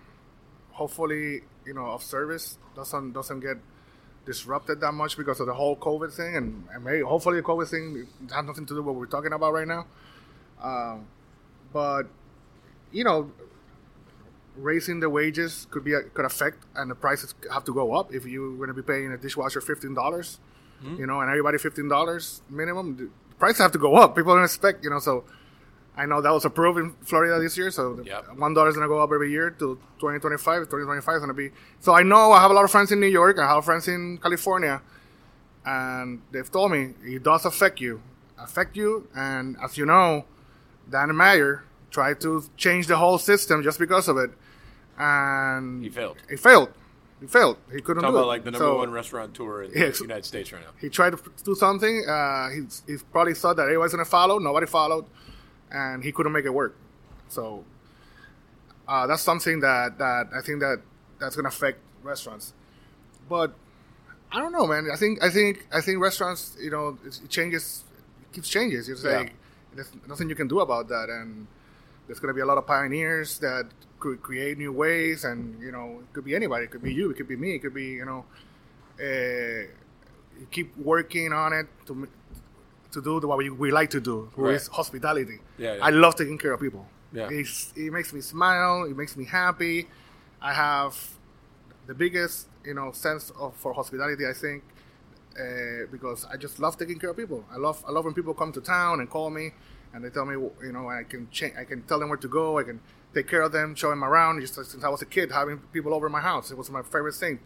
hopefully, you know, of service doesn't doesn't get disrupted that much because of the whole COVID thing, and, and maybe hopefully the COVID thing has nothing to do with what we're talking about right now. Um, but you know, raising the wages could be could affect, and the prices have to go up if you're going to be paying a dishwasher fifteen dollars. You know, and everybody fifteen dollars minimum. The prices have to go up. People don't expect, you know, so. I know that was approved in Florida this year, so Yep. one dollar is gonna go up every year to 2025. 2025 is gonna be. So I know I have a lot of friends in New York. I have friends in California, and they've told me it does affect you, affect you. And as you know, Dan Meyer tried to change the whole system just because of it, and He failed. He failed. He failed. He couldn't Talking do about it. like the number So- one restaurateur in Yeah, the United States right now. he tried to do something. Uh, he, he probably thought that everybody's gonna follow. Nobody followed, and he couldn't make it work. So uh, that's something that, that I think that that's gonna affect restaurants. But I don't know, man. I think I think I think restaurants, you know, it changes, it keeps changes. It's Yeah. like there's nothing you can do about that, and there's gonna be a lot of pioneers that could create new ways, and you know, it could be anybody. It could be you. It could be me. It could be you know uh, you keep working on it to to do the, what we, we like to do, which is hospitality. Yeah, yeah. I love taking care of people. Yeah. It's, it makes me smile. It makes me happy. I have the biggest you know sense of for hospitality. I think uh, because I just love taking care of people. I love I love when people come to town and call me and they tell me you know I can cha- I can tell them where to go. I can take care of them, show them around. Just since I was a kid, having people over my house, it was my favorite thing.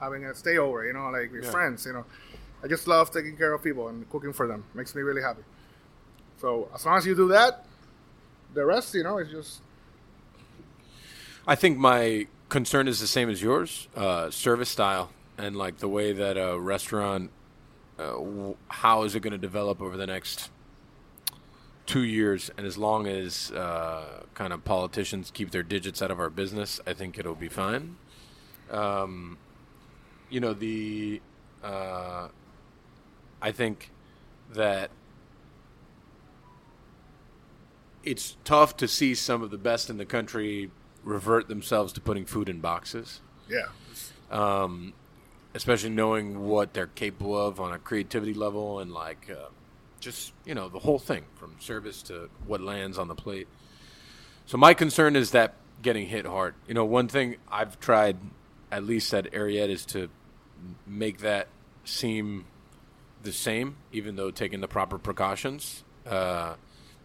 Having a stay over, you know, like with Yeah. friends, you know. I just love taking care of people and cooking for them. Makes me really happy. So as long as you do that, the rest, you know, is just I think my concern is the same as yours, uh, service style, and like the way that a restaurant, uh, w- how is it going to develop over the next two years? And as long as uh, kind of politicians keep their digits out of our business, I think it'll be fine. Um, you know the, uh, I think that it's tough to see some of the best in the country revert themselves to putting food in boxes, yeah. um, especially knowing what they're capable of on a creativity level and like uh, just you know the whole thing from service to what lands on the plate. So my concern is that getting hit hard. You know, one thing I've tried, at least at Ariete, is to make that seem the same, even though taking the proper precautions. Uh,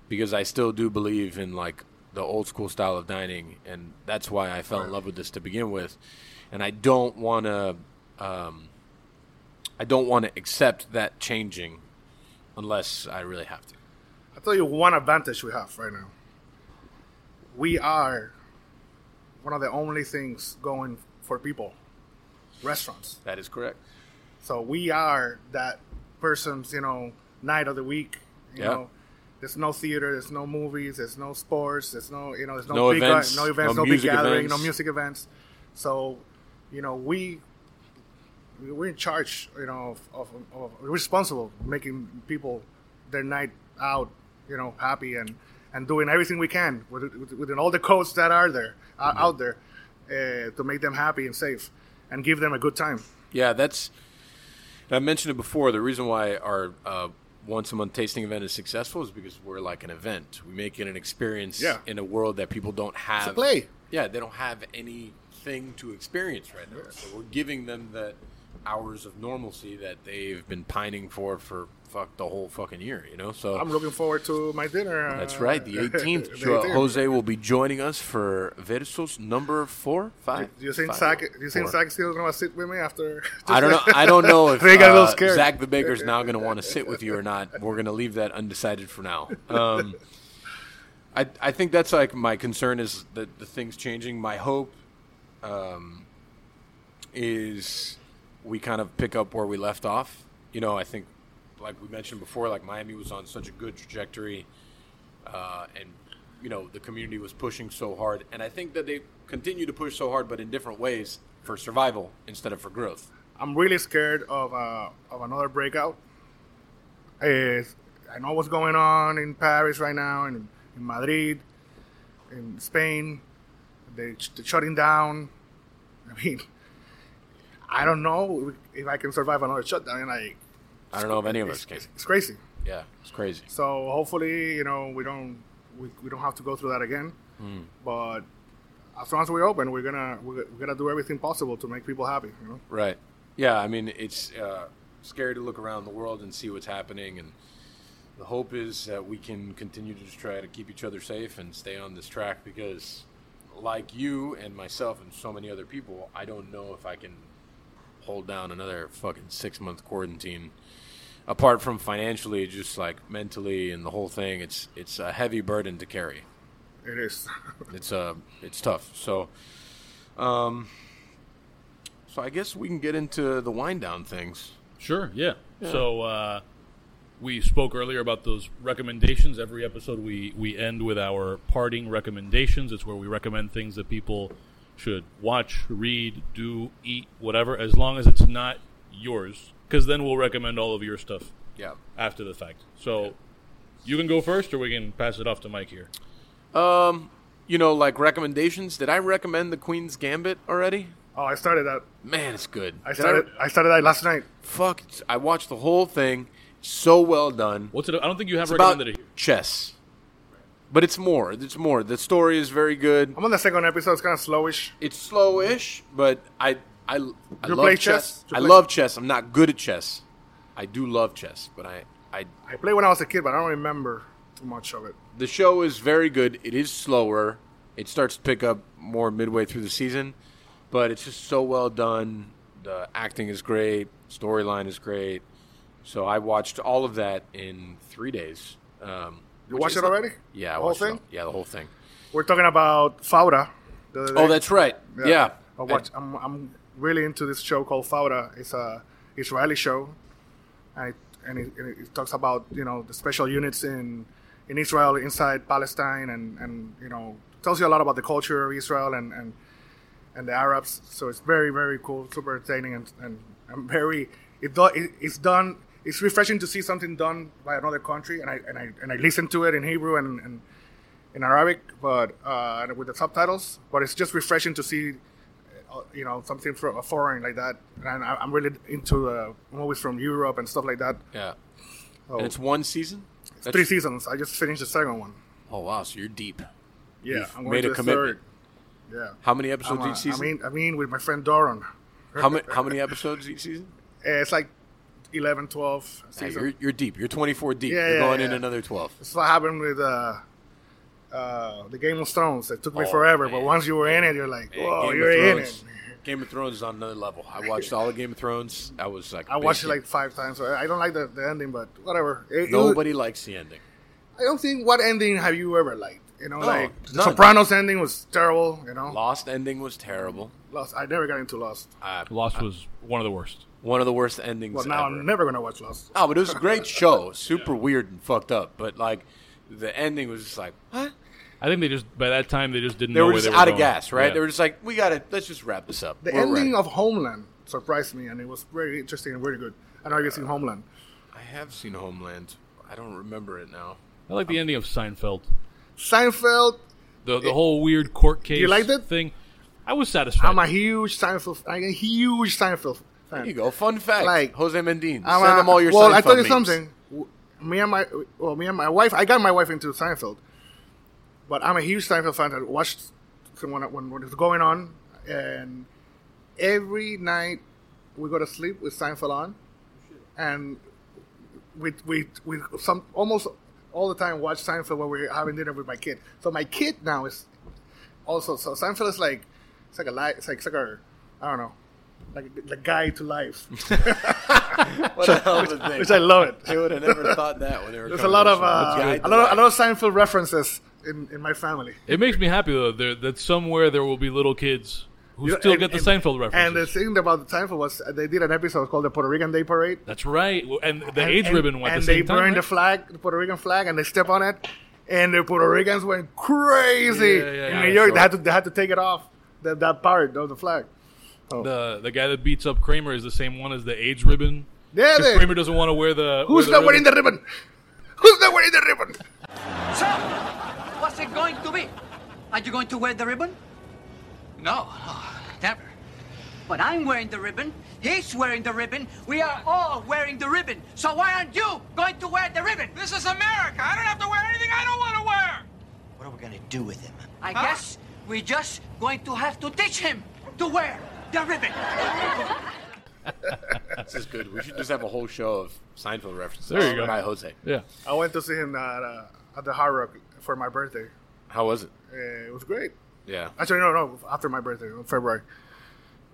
because I still do believe in like the old school style of dining, and that's why I fell in love with this to begin with. And I don't want to, um, I don't want to accept that changing unless I really have to. I'll tell you one advantage we have right now. We are one of the only things going for people, restaurants. That is correct. So we are that person's, you know, night of the week. You Yeah. know, there's no theater, there's no movies, there's no sports, there's no, you know, there's no, No big events, no events, no no, big gathering, events. no music events. So, you know, we we're in charge, you know, of, of, of responsible making people their night out, you know, happy and and doing everything we can with, with, within all the codes that are there uh, out there uh, to make them happy and safe and give them a good time. Yeah, that's. I mentioned it before. The reason why our uh, once a month tasting event is successful is because we're like an event. We make it an experience Yeah. in a world that people don't have. To play. Yeah, they don't have anything to experience right now. So we're giving them that hours of normalcy that they've been pining for for fuck the whole fucking year. You know, so I'm looking forward to my dinner. uh, that's right. The 18th, (laughs) the 18th. Jose will be joining us for Versus number four, five. Do you think five, Zach? Do you think four. Zach's still gonna sit with me after? (laughs) I don't know. I don't know (laughs) if They got a little uh, scared. Zach the Baker's now going to want to sit with you or not. We're going to leave that undecided for now. Um, I I think that's like my concern is that the things changing. My hope, um, is we kind of pick up where we left off. You know, I think, like we mentioned before, like Miami was on such a good trajectory, uh, and you know the community was pushing so hard, and I think that they continue to push so hard, but in different ways for survival instead of for growth. I'm really scared of uh, of another breakout. Is I know what's going on in Paris right now, and in Madrid, in Spain. They, they're shutting down. (laughs) I mean, I don't know if I can survive another shutdown. Like, I don't know if any of us it's, can. it's, it's crazy. Yeah, it's crazy. So hopefully, you know, we don't we, we don't have to go through that again. Hmm. But as long as we're open, we're gonna we're, we're gonna do everything possible to make people happy. You know. Right. Yeah, I mean, it's uh, scary to look around the world and see what's happening, and the hope is that we can continue to just try to keep each other safe and stay on this track because, like you and myself and so many other people, I don't know if I can hold down another fucking six month quarantine. Apart from financially, just like mentally and the whole thing, it's it's a heavy burden to carry. It is. (laughs) It's uh, it's tough. So, um, so I guess we can get into the wind down things. Sure, yeah. So uh, we spoke earlier about those recommendations. Every episode we, we end with our parting recommendations. It's where we recommend things that people should watch, read, do, eat, whatever, as long as it's not yours. Because then we'll recommend all of your stuff Yeah. after the fact. So you can go first, or we can pass it off to Mike here. Um, you know, like recommendations. Did I recommend the Queen's Gambit already? oh, I started that. Man, it's good. I Did started. I started that last night. fuck. I watched the whole thing. So well done. What's it? I don't think you have It's about recommended it. chess, but it's more. It's more. The story is very good. I'm on the second episode. It's kind of slowish. It's slowish, but I I, I You love play chess. chess? I play- love chess. I'm not good at chess. I do love chess, but I I I played when I was a kid, but I don't remember too much of it. the show is very good. It is slower. It starts to pick up more midway through the season, but it's just so well done. The acting is great. Storyline is great. So I watched all of that in three days. Um, You watched it already? Yeah, The whole thing? Yeah, the whole thing. We're talking about Fauda. Oh, that's right. Yeah. I watch, I'm, I'm really into this show called Fauda. It's a Israeli show, and it, and it, and it talks about you know the special units in in Israel inside Palestine, and and you know tells you a lot about the culture of Israel and and and the Arabs. So it's very very cool, super entertaining, and and I'm very it, do, it it's done. It's refreshing to see something done by another country, and I and I and I listen to it in Hebrew and. and in Arabic, but uh, with the subtitles. But it's just refreshing to see, uh, you know, something from foreign like that. And I, I'm really into uh, movies from Europe and stuff like that. Yeah. Oh, And it's one season? It's three seasons. I just finished the second one. Oh, wow. So you're deep. Yeah, You've I'm going made to a commitment. third. Yeah. How many episodes uh, each season? I mean, I mean, with my friend Doron. how, many, (laughs) how many episodes each season? Uh, It's like 11, 12 Yeah, you're, you're deep. You're 24 deep. Yeah, you're yeah, going in another 12. This is what happened with uh, uh, the Game of Thrones. It took me Oh, forever, man. but once you were in it, you're like, Man, whoa, Game you're in it. Game of Thrones is on another level. I watched all of Game of Thrones. I was like, I big watched it like five times. So I I don't like the, the ending, but whatever. It- it was- nobody likes the ending. I don't think what ending have you ever liked? You know, No, like the none. Sopranos ending was terrible. You know, Lost ending was terrible. Lost. I never got into Lost. Uh, Lost was one of the worst. One of the worst endings Well, now ever. I'm never gonna watch Lost. Oh, but it was a great (laughs) show. Super weird and fucked up. But like, the ending was just like, what? I think they just by that time they just didn't They know were where just they were out of gas, right? Yeah. They were just like, we gotta, let's just wrap this up. The We're ending ready. of Homeland surprised me, and it was very interesting and very good. I know you've seen Homeland. I have seen Homeland. I don't remember it now. I like the ending of Seinfeld. Seinfeld. The the whole weird court case you liked it? thing. I was satisfied. I'm a huge Seinfeld. I'm a huge Seinfeld fan. There you go. Fun fact. Like- Jose Mendin. Send a- them all your well, Seinfeld I tell you memes. something. Me and my well, me and my wife. I got my wife into Seinfeld, but I'm a huge Seinfeld fan. I watched when when when it's going on, and every night we go to sleep with Seinfeld on, and we we we some almost all the time watch Seinfeld when we're having dinner with my kid. So my kid now is also so Seinfeld is like it's like a It's like it's like a I don't know. Like the guide to life, (laughs) (laughs) What a hell of a thing. which I love it. They would have never thought that when they were. There's a coming lot of the show. uh, Guide a to lot of, a lot of Seinfeld references in, in my family. It makes me happy though there, that somewhere there will be little kids who You know, still and- get the and- Seinfeld references. And the thing about the Seinfeld was uh, they did an episode called the Puerto Rican Day Parade. That's right. And the and, age and- ribbon went and the they same time. burned right? the flag, the Puerto Rican flag, and they step on it, and the Puerto Ricans went crazy Yeah, yeah, yeah, in New I York. saw They had to they had to take it off that that part of the flag. Oh. the the guy that beats up Kramer is the same one as the age ribbon. Yeah, they- Kramer doesn't want to wear the. Who's wear not wearing the ribbon? Who's not wearing the ribbon? So, what's it going to be? Are you going to wear the ribbon? No, no, never. But I'm wearing the ribbon. He's wearing the ribbon. We are all wearing the ribbon. So why aren't you going to wear the ribbon? This is America. I don't have to wear anything I don't want to wear. What are we gonna do with him? I guess we're just going to have to teach him to wear the ribbon. (laughs) This is good. We should just have a whole show of Seinfeld references. There you go. By Jose. Yeah. I went to see him at, uh, at the Hard Rock for my birthday. How was it? Uh, it was great. Yeah. Actually, no, no, after my birthday, in February,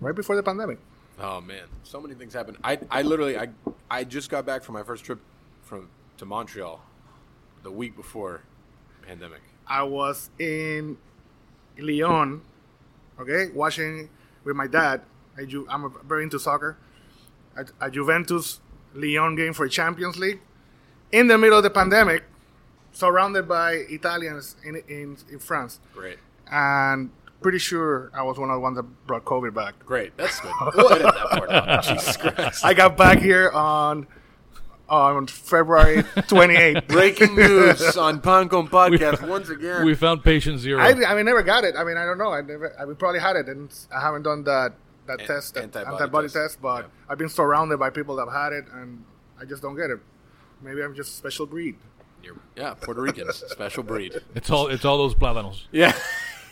right before the pandemic. Oh man, so many things happened. I, I literally, I, I just got back from my first trip from to Montreal, the week before pandemic. I was in Lyon, okay, watching with my dad. I Ju- I'm a- very into soccer. A, a Juventus Lyon game for Champions League in the middle of the pandemic, surrounded by Italians in in, in France, Great, and pretty sure I was one of the ones that brought COVID back. great. That's good. We'll edit that part out. (laughs) Jesus Christ. I got back here on on February 28th. (laughs) Breaking news on Pan Con (laughs) Podcast once again. We found patient zero. I, I mean, never got it. I mean, I don't know. I never. I probably had it, and I haven't done that that An- test, that antibody antibody, test. test. But Yeah. I've been surrounded by people that have had it, and I just don't get it. Maybe I'm just a special breed. You're- yeah, Puerto Ricans, special breed. (laughs) it's all it's all those plátanos. Yeah,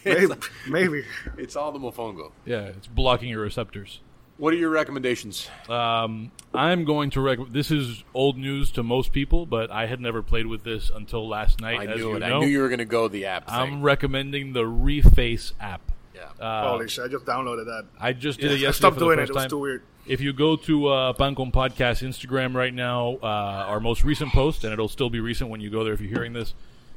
Maybe, maybe. it's all the mofongo. Yeah, it's blocking your receptors. What are your recommendations? Um, I'm going to rec- This is old news to most people, but I had never played with this until last night. I as knew you it. Know. I knew you were going to go the app I'm recommending the Reface app. yeah. Uh, Holy shit! I just downloaded that. I just did it I yesterday stopped for the doing first it. It was time. too weird. If you go to uh, Pan Con Podcast Instagram right now, uh, our most recent post, and it'll still be recent when you go there if you're hearing this,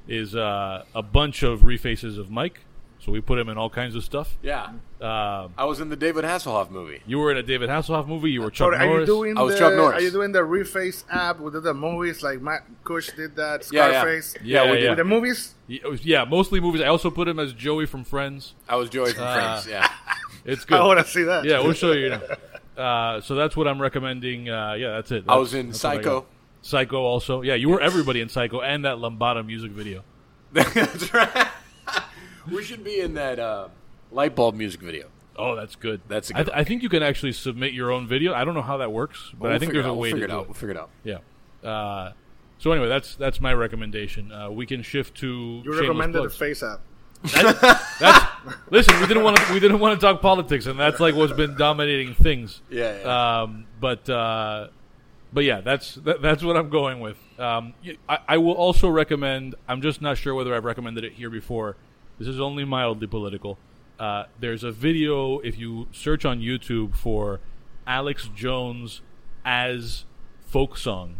is uh, a bunch of refaces of Mike. So we put him in all kinds of stuff. yeah. Um, I was in the David Hasselhoff movie. you were in a David Hasselhoff movie. You were Chuck So are you Norris. doing I was the, Chuck Norris. Are you doing the Reface app with the movies like Matt Cush did that? Yeah, yeah. Scarface. Yeah, we yeah. did. The movies. He- oh, yeah, mostly movies. I also put him as Joey from Friends. I was Joey from Friends. Yeah. (laughs) It's good. I want to see that. yeah, we'll show you. Now. (laughs) Uh, so that's what I'm recommending. Uh, yeah, that's it. I was in that's what I Psycho. Psycho also. Yeah, you were everybody in Psycho and that Lambada music video. (laughs) That's right. We should be in that uh, light bulb music video. Oh, that's good. That's a I, good th- I think you can actually submit your own video. I don't know how that works, but We'll I think there's it a way we'll figure to it do out. We'll figure it out. Yeah. Uh, so anyway, that's that's my recommendation. Uh, we can shift to. You recommended plugs. the Face app. That's listen. We didn't want to. We didn't want to talk politics, and that's like what's been dominating things. Yeah, yeah. Um, but uh, but yeah, that's that, that's what I'm going with. Um, y- I, I will also recommend. I'm just not sure whether I've recommended it here before. This is only mildly political. Uh, there's a video if you search on YouTube for Alex Jones as folk song.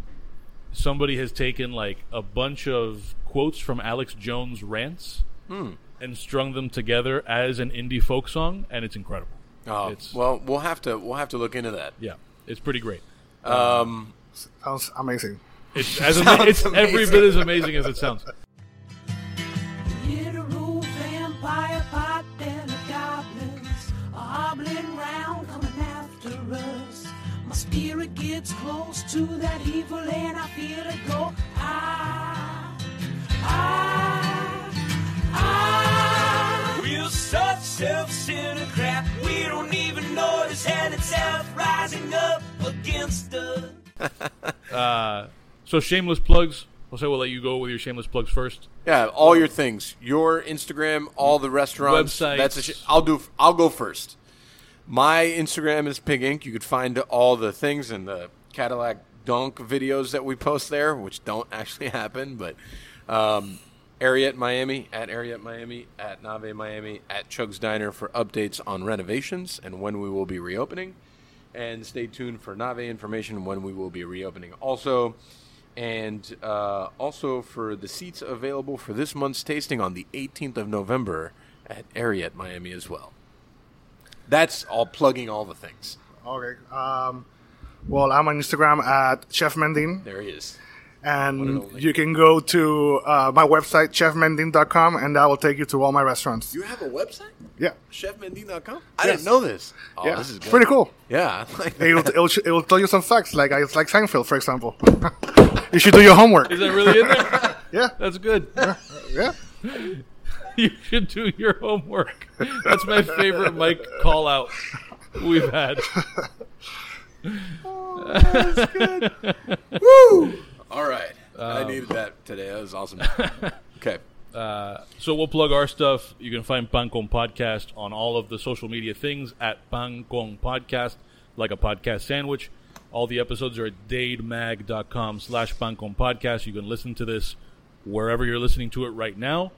Somebody has taken like a bunch of quotes from Alex Jones rants and strung them together as an indie folk song, and it's incredible. Oh, It's- well, we'll have to we'll have to look into that. Yeah, it's pretty great. Um, Sounds amazing. It's as ama- Sounds it's every bit as amazing as it sounds. Gets close to that evil and I feel it go. Ah, ah, ah. We're such self-centered crap. We don't even notice hell itself rising up against us. (laughs) So shameless plugs. I'll say we'll let you go with your shameless plugs first. yeah, all your things, your Instagram, all the restaurants. Websites. That's a sh- I'll do. I'll go first. My Instagram is Pig Ink. You could find all the things in the Cadillac Dunk videos that we post there, which don't actually (laughs) happen, but um, Ariete Miami at Ariete Miami at Nave Miami at Chug's Diner for updates on renovations and when we will be reopening. And stay tuned for Nave information when we will be reopening. Also, and uh, also for the seats available for this month's tasting on the 18th of November at Ariete Miami as well. That's all plugging all the things. Okay. Um, well, I'm on Instagram at Chef Mendin, There he is. and you can go to uh, my website, chefmendin.com, and that will take you to all my restaurants. You have a website? Yeah. ChefMendin.com? I Yes. didn't know this. Oh, yeah. this is good. Pretty cool. Yeah. Like It will, it, will, it will tell you some facts, like it's like Seinfeld, for example. (laughs) you should do your homework. Is that really in there? (laughs) Yeah. That's good. Yeah. (laughs) you should do your homework. That's my favorite Mike call out we've had. (laughs) Oh, that's good. (laughs) Woo! All right. I um, needed that today. That was awesome. okay. Uh, so we'll plug our stuff. You can find Pan Con Podcast on all of the social media things at Pan Con Podcast, like a podcast sandwich. All the episodes are at dademag.com slash Pan Con Podcast. You can listen to this wherever you're listening to it right now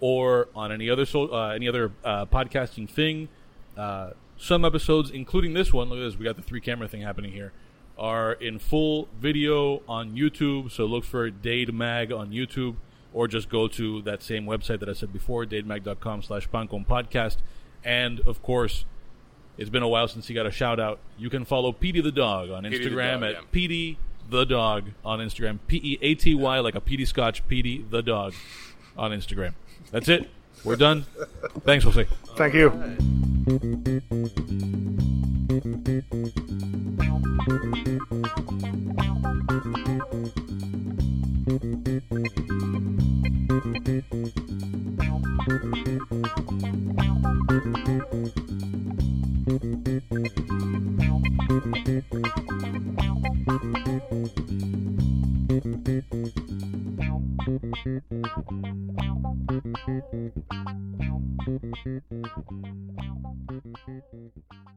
or on any other so, uh, any other uh, podcasting thing. Uh, some episodes, including this one, look at this, we got the three camera thing happening here, are in full video on YouTube. So look for Dade Mag on YouTube, or just go to that same website that I said before, dademag.com slash Pan Con podcast. And of course, it's been a while since he got a shout out. You can follow Peaty the dog on Peaty Instagram dog, at yeah. Peaty the dog on Instagram. P E A T Y like a Peaty Scotch, Peaty the dog on Instagram. That's it. We're done. Thanks, We'll see. Thank you. Thank you.